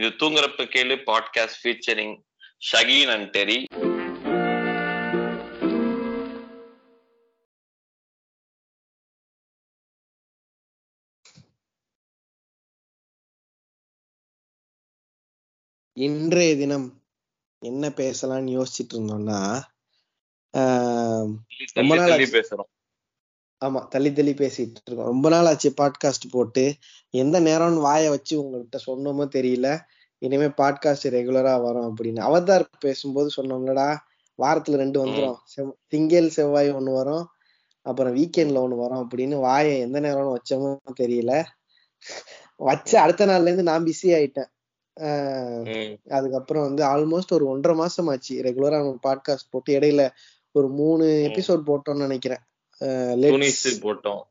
இது தூங்குறப்ப கேளு podcast featuring Shaheen and Terry இன்றைய தினம் என்ன பேசலாம்னு யோசிச்சுட்டு இருந்தோம்னா ரொம்ப நாள். பேசுறோம் ஆமா தள்ளி தள்ளி பேசிட்டு இருக்கோம். ரொம்ப நாள் ஆச்சு பாட்காஸ்ட் போட்டு. எந்த நேரம்னு வாயை வச்சு உங்கள்கிட்ட சொன்னோமோ தெரியல. இனிமே பாட்காஸ்ட் ரெகுலரா வரும் அப்படின்னு. அவதார் பேசும்போது சொன்னோம்லடா வாரத்துல ரெண்டு வந்துரும். திங்கள் செவ்வாய் ஒண்ணு வரும். அப்புறம் வீக்கெண்ட்ல ஒண்ணு வரும் அப்படின்னு வாயை எந்த நேரம்னு வச்சோமோ தெரியல. வச்ச அடுத்த நாள்ல இருந்து நான் பிஸி ஆயிட்டேன். அதுக்கப்புறம் வந்து ஆல்மோஸ்ட் ஒரு ஒன்றரை மாசம் ஆச்சு. ரெகுலரா பாட்காஸ்ட் போட்டு. இடையில ஒரு மூணு எபிசோட் போட்டோம்னு நினைக்கிறேன். துணிசு போட்டோம்.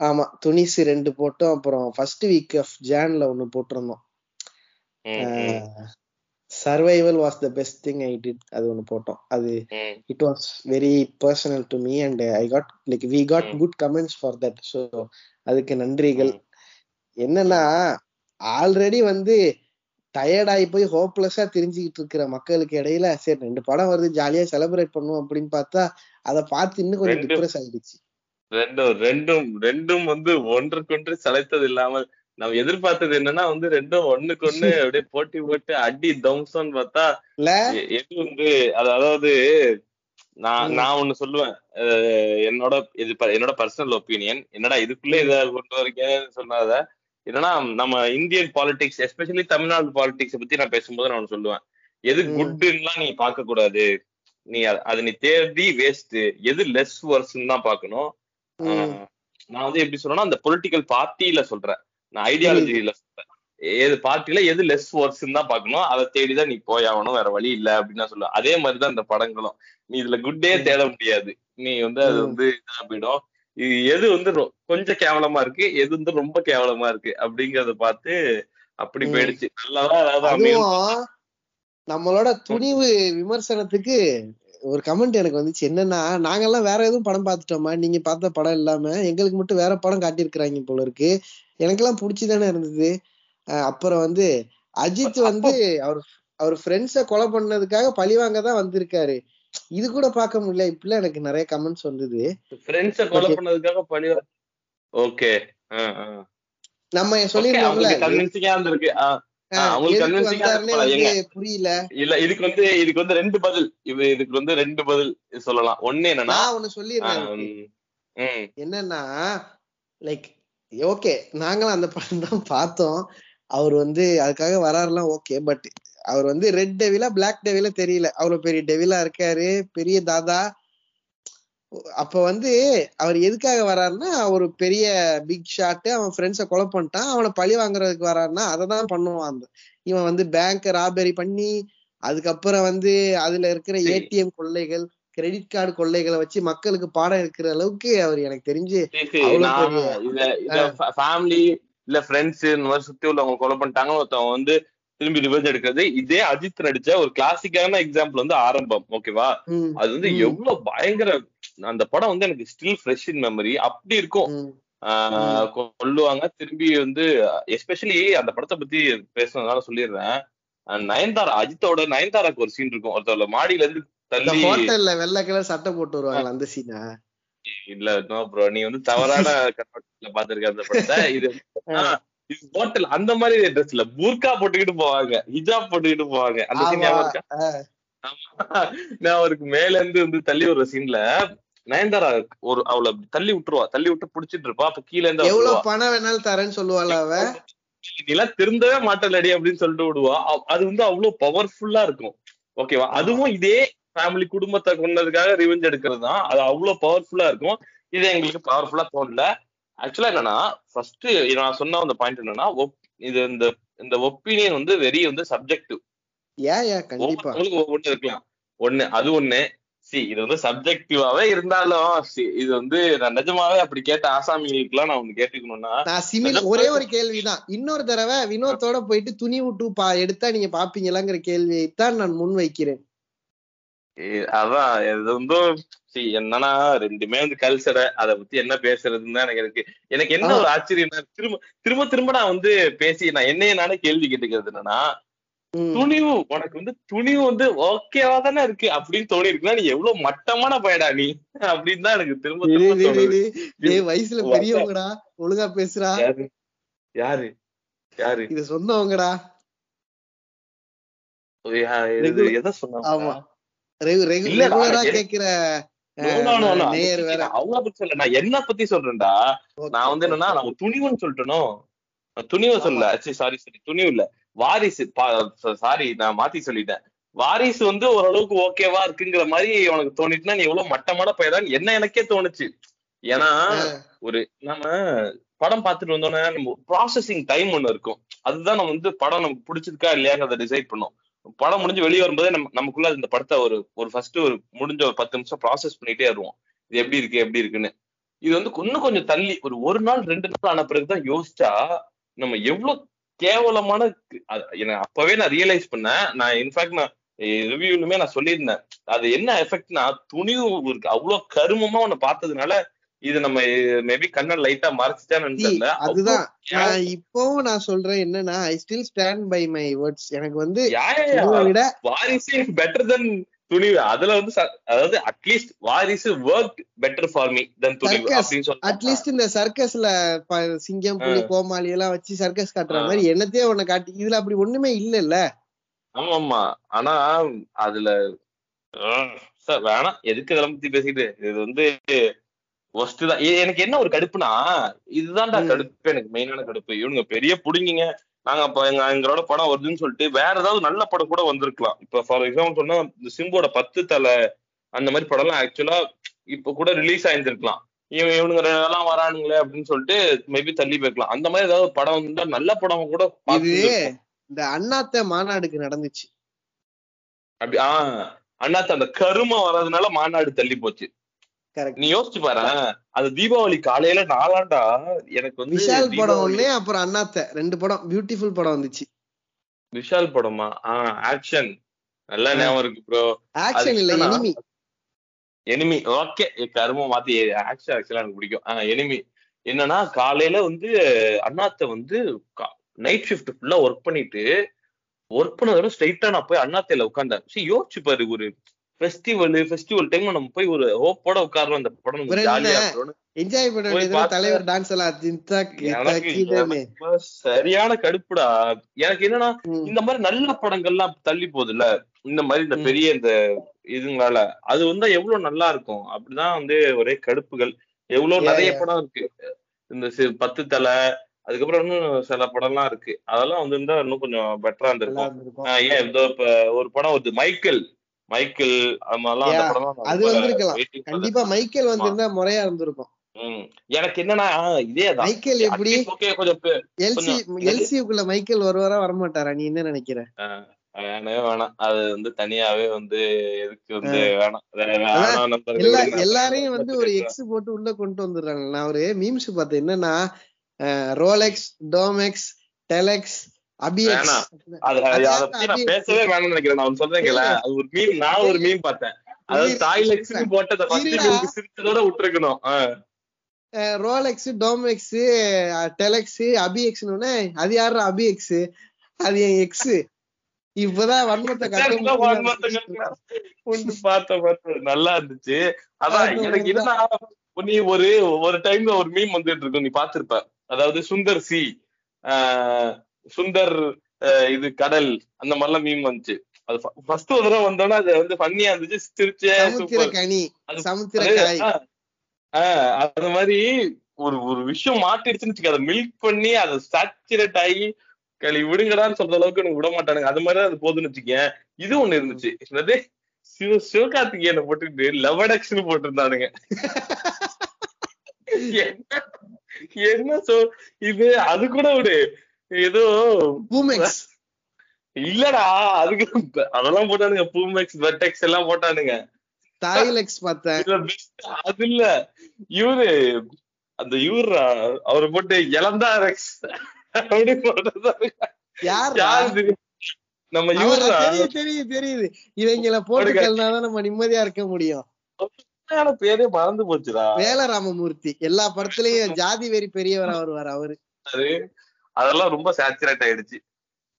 ஆமா துணிசு ரெண்டு போட்டோம். அப்புறம் ஃபர்ஸ்ட் வீக் ஆஃப் ஜான்ல ஒண்ணு போட்டிருந்தோம். Survival was the best thing I did அது ஒண்ணு போட்டோம். அது it was very personal to me and I got like we got. Good comments for that so அதுக்கு நன்றிகள். என்னன்னா ஆல்ரெடி வந்து டயர்ட் ஆகி போய் ஹோப்லெஸ்ஸா தெரிஞ்சுக்கிட்டு இருக்கிற மக்களுக்கு இடையில சரி ரெண்டு படம் வருது ஜாலியா செலிப்ரேட் பண்ணுவோம் அப்படின்னு பார்த்தா அதை பார்த்து இன்னும் கொஞ்சம் டிப்ரெஸ் ஆயிடுச்சு. ரெண்டும் ரெண்டும் ரெண்டும் வந்து ஒன்றுக்கொன்று சளைத்தது இல்லாமல் நம்ம எதிர்பார்த்தது என்னன்னா வந்து ரெண்டும் ஒண்ணுக்கு ஒண்ணு அப்படியே போட்டி போட்டு அடி தம்சம்னு பார்த்தா எது வந்து அது அதாவது நான். நான் ஒண்ணு சொல்லுவேன். என்னோட இது என்னோட பர்சனல் ஒப்பீனியன் என்னடா இதுக்குள்ள இத கொண்டு வரீங்கன்னு சொன்னாத. என்னன்னா நம்ம Indian politics especially Tamil Nadu politics பத்தி நான் பேசும்போது நான் ஒண்ணு சொல்லுவேன். எது. குட்லாம் நீ பார்க்க கூடாது நீ அது நீ தேடி வேஸ்ட் எது லெஸ் வர்ஸ்ன்னு தான் பார்க்கணும். ம். ஆஹ் நான் வந்து எப்படி சொல்றேன்னா அந்த பொலிட்டிக்கல் பார்ட்டியில சொல்றேன். நான் ஐடியாலஜில சொல்றேன். ஏது பார்ட்டில எது லெஸ் ஒர்க்ஸ் தான் பார்க்கணும். அதை தேடிதான் நீ போயாகணும் வேற வழி இல்ல அப்படின்னு நான் சொல்லுவேன். அதே மாதிரிதான் இந்த படங்களும். நீ இதுல குட்டே. தேட முடியாது. நீ வந்து அது. வந்து இதா போயிடும். இது எது வந்து கொஞ்சம் கேவலமா இருக்கு எது வந்து ரொம்ப கேவலமா இருக்கு அப்படிங்கறத பார்த்து அப்படி. போயிடுச்சு. நல்லதா அதாவது நம்மளோட துணிவு விமர்சனத்துக்கு ஒரு கமெண்ட் எனக்கு வந்துச்சு. என்னன்னா நாங்கெல்லாம் வேற எதுவும் படம் பார்த்துட்டோமா? நீங்க பார்த்த படம் இல்லாம எங்களுக்கு மட்டும் வேற படம் காட்டியிருக்கிறாங்க போல இருக்கு. எனக்கெல்லாம் பிடிச்சிதானே இருந்தது. அப்புறம் வந்து அஜித் வந்து அவர் அவர் ஃப்ரெண்ட்ஸ கொலை பண்ணதுக்காக பழிவாங்க தான் வந்திருக்காரு. இது கூட பார்க்க முடியல. இப்படிலாம் எனக்கு நிறைய கமெண்ட்ஸ் வந்தது. ஃப்ரெண்ட்ஸ கொலை. பண்ணதுக்காக பழி ஓகே நம்ம சொல்லிருந்தோம்ல கன்வின்சிங்கா இருந்திருக்கு. புரியல. இல்ல இதுக்கு வந்து இதுக்கு வந்து ரெண்டு பதில். இது இதுக்கு வந்து ரெண்டு பதில் சொல்லலாம். ஒண்ணு என்னன்னா ஒண்ணு சொல்லிடுறேன் என்னன்னா லைக் ஓகே நாங்களும் அந்த படம் தான் பார்த்தோம். அவர் வந்து அதுக்காக வராருலாம் ஓகே பட் அவர் வந்து ரெட் டெவிலா பிளாக் டெவிலா தெரியல. அவ்வளவு பெரிய டெவிலா இருக்காரு. பெரிய தாதா அப்ப வந்து அவர் எதுக்காக வராருன்னா ஒரு பெரிய பிக் ஷாட் அவன் ஃப்ரெண்ட்ஸை கொலை பண்ணிட்டான். அவனை பழி வாங்குறதுக்கு வராருன்னா அதை தான் பண்ணுவான் அந்த இவன் வந்து பேங்க் ராபரி பண்ணி அதுக்கப்புறம் வந்து அதுல இருக்கிற. ஏடிஎம் கொள்ளைகள் கிரெடிட் கார்டு கொள்ளைகளை வச்சு மக்களுக்கு பாடம் இருக்கிற அளவுக்கு அவர் எனக்கு தெரிஞ்சு ஃபேமிலி இல்ல ஃப்ரெண்ட்ஸ் இந்த மாதிரி சுத்தி உள்ளவங்க கொலை பண்ணிட்டாங்க ஒருத்தவங்க வந்து திரும்பி ரிவெஞ்ச் எடுக்கிறது. இதே அஜித் நடிச்ச ஒரு கிளாசிக்கான எக்ஸாம்பிள் வந்து ஆரம்பம். ஓகேவா அது வந்து. எவ்வளவு பயங்கர அந்த படம் வந்து எனக்கு ஸ்டில் ஃப்ரெஷ் இன் மெமரி அப்படி இருக்கும். கொல்லுவாங்க. திரும்பி வந்து எஸ்பெஷலி அந்த படத்தை பத்தி பேசுனதுனால சொல்லிடுறேன். நயன்தாரா அஜித்தோட நயன்தாராக்கு ஒரு சீன் இருக்கும். ஒருத்தவங்க மாடியில இருந்து தள்ளி ஹோட்டல்ல வெள்ளை கலர் சட்டை போட்டு வருவாங்களா அந்த சீனா இல்ல நோ ப்ரோ நீ வந்து தவறான கண்ணோட்டத்துல பாத்திருக்க அந்த படத்தை. இது ஹோட்டல் அந்த மாதிரி ட்ரெஸ் இல்ல பூர்கா போட்டுக்கிட்டு போவாங்க. ஹிஜாப் போட்டுக்கிட்டு போவாங்க. அந்த. சீன் ஞாபகம். நான் அவருக்கு மேல இருந்து வந்து தள்ளி விடுற சீன்ல நயன்தாரா ஒரு அவளை தள்ளி விட்டுருவா. தள்ளி விட்டு புடிச்சிட்டு இருப்பா. அப்ப கீழ இருந்து எவ்வளவு. பணம் வேணாலும் தரேன்னு சொல்லுவாள் அவ? நீலாம் திருந்தவே மாட்டலடி அப்படின்னு சொல்லிட்டு விடுவா. அது வந்து அவ்வளவு பவர்ஃபுல்லா இருக்கும். ஓகேவா அதுவும் இதே ஃபேமிலி குடும்பத்தை கொண்டதுக்காக ரிவெஞ்ச் எடுக்கிறது தான் அது அவ்வளவு பவர்ஃபுல்லா இருக்கும். இது எங்களுக்கு பவர்ஃபுல்லா தோணல. ஆக்சுவலா என்னன்னா ஃபர்ஸ்ட் நான் சொன்ன அந்த பாயிண்ட் என்னன்னா இது இந்த இந்த ஒப்பீனியன் வந்து வெரி வந்து சப்ஜெக்டிவ் ஒவ்வொன்று இருக்கலாம். ஒண்ணு அது ஒண்ணு. இது வந்து சப்ஜெக்டிவாவே இருந்தாலும் இது வந்து நான் நிஜமாவே அப்படி கேட்ட ஆசாமிகளுக்குலாம் நான் ஒண்ணு கேட்டுக்கணும்னா நான் சிமில் ஒரே ஒரு கேள்விதான். இன்னொரு தடவை வினோத்தோட போயிட்டு துணி விட்டு பா எடுத்தா நீங்க பாப்பீங்களாங்கிற கேள்வியை தான் நான் முன் வைக்கிறேன். அதான் இது வந்து என்னன்னா ரெண்டுமே வந்து கல்ச்சர அத பத்தி என்ன பேசுறதுன்னு தான் எனக்கு இருக்கு. எனக்கு என்ன ஒரு ஆச்சரியம்னா திரும்ப திரும்ப திரும்ப நான் வந்து பேசி நான் என்னைய நானே கேள்வி கேட்டுக்கிறது என்னன்னா. துணிவு. உனக்கு வந்து துணிவு வந்து ஓகேவா தானே இருக்கு அப்படின்னு தோணி இருக்குன்னா நீ எவ்வளவு மட்டமான பயடா நீ? அப்படின்னு தான் எனக்கு திரும்ப வயசுல பெரியவங்கடா. ஒழுங்கா பேசுறா யாரு? யாரு? இது சொன்னவங்கடா. எதை சொன்னாங்க ஆமா. ரெகுலரா கேக்குற அவங்கள பத்தி சொல்ல. நான் என்ன பத்தி சொல்றேன்டா. நான் வந்து என்னன்னா நான் துணிவுன்னு சொல்லிட்டனோ துணிவு சொல்ல சாரி சாரி. துணிவு இல்ல. வாரிசு சாரி நான் மாத்தி சொல்லிட்டேன். வாரிசு வந்து ஓரளவுக்கு ஓகேவா இருக்குங்கிற மாதிரி உனக்கு தோணிட்டுனா நீ எவ்வளவு மட்டமான பையதான். என்ன எனக்கே தோணுச்சு. ஏன்னா ஒரு நம்ம படம் பார்த்துட்டு வந்தோன்னே நம்ம ப்ராசஸிங் டைம் ஒண்ணு இருக்கும். அதுதான் நம்ம வந்து படம் நமக்கு பிடிச்சிருக்கா இல்லையாங்கிறத டிசைட் பண்ணும். படம் முடிஞ்சு வெளியே வரும்போதே நம்ம நமக்குள்ள இந்த படத்தை ஒரு ஒரு ஃபர்ஸ்ட் ஒரு முடிஞ்ச ஒரு பத்து நிமிஷம் ப்ராசஸ் பண்ணிட்டே வருவோம். இது எப்படி இருக்கு எப்படி இருக்குன்னு. இது வந்து இன்னும் கொஞ்சம் தள்ளி ஒரு ஒரு நாள் ரெண்டு நாள் ஆன பிறகுதான் யோசிச்சா நம்ம எவ்வளவு கேவலமான அப்பவே நான் ரியலைஸ் பண்ணேன். நான் இன்ஃபேக்ட் நான் ரிவ்யூலுமே நான் சொல்லியிருந்தேன். அது என்ன எஃபெக்ட்னா துணிவு இருக்கு. அவ்வளவு கருமமா உன்னை பார்த்ததுனால இது நம்ம மேபி கண்ண லைட்டா மறைச்சிட்டான்னு அதுதான். அவ்வளவு நான் இப்பவும் நான் சொல்றேன் என்னன்னா I still stand by my words எனக்கு வந்து வாரிசு பெட்டர் தென் துணிவு. அதுல வந்து அதாவது at least Varisu work better for me then Thunivu அப்படின்னு அட்லீஸ்ட் இந்த சர்க்கஸ்ல சிங்கம் புலி கோமாளி எல்லாம் வச்சு சர்க்கஸ் காட்டுற. மாதிரி என்னத்தையே உன்னை காட்டி இதுல அப்படி ஒண்ணுமே இல்ல ஆமா ஆமா ஆனா அதுல சார் வேணாம் எதுக்கு இதெல்லாம் பத்தி பேசிட்டு இது வந்து ஒஸ்ட் தான். எனக்கு என்ன ஒரு கடுப்புனா இதுதான்டா. கடுப்பு. எனக்கு மெயினான கடுப்பு. இவனுங்க பெரிய புடுங்கிங்க. நாங்க அப்ப எங்க எங்களோட படம் வருதுன்னு சொல்லிட்டு வேற ஏதாவது நல்ல படம் கூட வந்திருக்கலாம். இப்ப ஃபார் எக்ஸாம்பிள் சொன்னா இந்த சிம்போட பத்து தலை அந்த மாதிரி படம்லாம் ஆக்சுவலா இப்ப கூட ரிலீஸ் ஆயிருந்திருக்கலாம். இவன் இவனுங்க எல்லாம் வரானுங்களே அப்படின்னு சொல்லிட்டு மேபி தள்ளி போயிருக்கலாம். அந்த மாதிரி ஏதாவது படம் வந்தா நல்ல படம் கூட இது. இந்த அண்ணாத்த மாநாடுக்கு நடந்துச்சு. அப்படி ஆஹ் அண்ணாத்த அந்த கரும வர்றதுனால மாநாடு தள்ளி போச்சு. நீ யோசிச்சு பாரு அது தீபாவளி காலையில நாளாண்டா எனக்கு வந்து விஷால் படம் ஒண்ணு அப்புறம் அண்ணாத்த. ரெண்டு படம். பியூட்டிஃபுல் படம் வந்துச்சு. விஷால் படமா? ஆஹ் ஆக்ஷன் நல்லா. ஞாபகம் இருக்கு ப்ரோ ஆக்ஷன் இல்ல எனிமி எனிமி ஓகே கரும மாத்தி ஆக்ஷன் ஆக்சுவலா எனக்கு பிடிக்கும். ஆஹ் எனிமி என்னன்னா காலையில வந்து அண்ணாத்த வந்து நைட் ஷிஃப்ட் ஃபுல்லா ஒர்க் பண்ணிட்டு ஒர்க் பண்ணதோட ஸ்ட்ரைட்டா நான் போய் அண்ணாத்தையில உட்காந்தேன் யோசிச்சு பாரு ஒரு ஃபெஸ்டிவல் ஃபெஸ்டிவல் டைம்ல நம்ம போய் ஒரு ஹோப்போட உட்கார்றோம் அந்த படம்? ஜாலியா என்ஜாய் பண்ண வேண்டியது தலைவர் டான்ஸ் எல்லாம் சரியான கடுப்புடா. எனக்கு என்னன்னா இந்த மாதிரி நல்ல படங்கள்லாம் தள்ளி போகுதுல்ல? இந்த மாதிரி இந்த. பெரிய இந்த இதுங்களால. அது வந்து எவ்வளவு நல்லா இருக்கும்? அப்படிதான் வந்து ஒரே கடுப்புகள். எவ்வளவு நிறைய. படம் இருக்கு. இந்த பத்து தலை அதுக்கப்புறம் இன்னும் சில படம்லாம் இருக்கு. அதெல்லாம் வந்து இருந்தா இன்னும் கொஞ்சம் பெட்டரா இருந்திருக்கும். ஏன் இதோ இப்ப ஒரு படம் வருது. மைக்கேல். மைக்கேல் அது வந்திருக்கலாம். கண்டிப்பா மைக்கேல் வந்திருந்தா முறையா இருந்திருக்கும். எனக்கு என்னன்னா இதேதான். மைக்கேல் எப்படி? எல்சி எல்சிக்குள்ள மைக்கேல் வருவாரா வரமாட்டாரா? நீ என்ன நினைக்கிற? வேணவே வேணாம். அது வந்து தனியாவே வந்து எதுக்கு வந்து வேணாம். எல்லாரையும் வந்து ஒரு எக்ஸ் போட்டு உள்ள கொண்டு வந்துடுறாங்க. நான் ஒரு மீம்ஸ் பார்த்தேன். என்னன்னா ரோலெக்ஸ் டோமெக்ஸ் டெலெக்ஸ் பேசவே வேணும்னு நினைக்கிறேன். நான் கேள. அது ஒரு மீம் நான் ஒரு மீம் பார்த்தேன். அதாவது இரு, தாய் லட்சுமி போட்ட அந்த ஃபர்ஸ்ட் சிரிச்சதோட விட்டுருக்கணும். ரோலெக்ஸ் டோமெக்ஸ் டெலெக்ஸ் அபிஎக்ஸ்னு அது யாரு அபிஎக்ஸ் அது என் எக்ஸ் இப்பதான் வன்மத்தை கட்ட பார்த்தேன் நல்லா இருந்துச்சு. அதான் எனக்கு நீ ஒரு ஒரு டைம்ல ஒரு மீம் வந்துட்டு இருக்கும் நீ பாத்திருப்ப அதாவது சுந்தர் சி. ஆஹ் சுந்தர் இது கடல் அந்த மாதிரிலாம் மீம் வந்துச்சு. அது ஃபர்ஸ்ட் ஒரு தடவை வந்தோன்னா அது வந்து ஃபன்னியா இருந்துச்சு சிரிச்சே அது- மாதிரி ஒரு ஒரு விஷயம் மாட்டிடுச்சுன்னு அதை மில்க் பண்ணி அதை சாச்சுரேட் ஆகி களி விடுங்கடான்னு சொல்ற அளவுக்கு எனக்கு விட மாட்டானுங்க. அது மாதிரி அது போதுன்னு வச்சுக்கேன். இது ஒண்ணு இருந்துச்சு. என்னது? சிவ சிவகார்த்திகேயனை போட்டுட்டு லெவடக்ஸ்னு போட்டிருந்தானுங்க. என்ன என்ன சொ இது அது கூட விடு. ஏதோ பூமெக்ஸ். இல்லடா அதுக்கு அதெல்லாம் போட்டானுங்க பூமெக்ஸ் வெட்டெக்ஸ் எல்லாம் போட்டானுங்க. டாய்லெக்ஸ் பார்த்தேன். அது இல்ல. இவரு அந்த இவரு அவரை போட்டு இளந்தா ரெக்ஸ் அப்படி போட்டது யார் நம்ம இவரா தெரியுது தெரியுது இவங்கள போட்டுக்கலனாதான் நம்ம நிம்மதியா இருக்க முடியும். பேரே மறந்து போச்சுடா. வேல ராமமூர்த்தி எல்லா படத்துலயும் ஜாதி வெறி பெரியவரா வருவார் அவரு. அது அதெல்லாம் ரொம்ப சேச்சுரேட் ஆயிடுச்சு.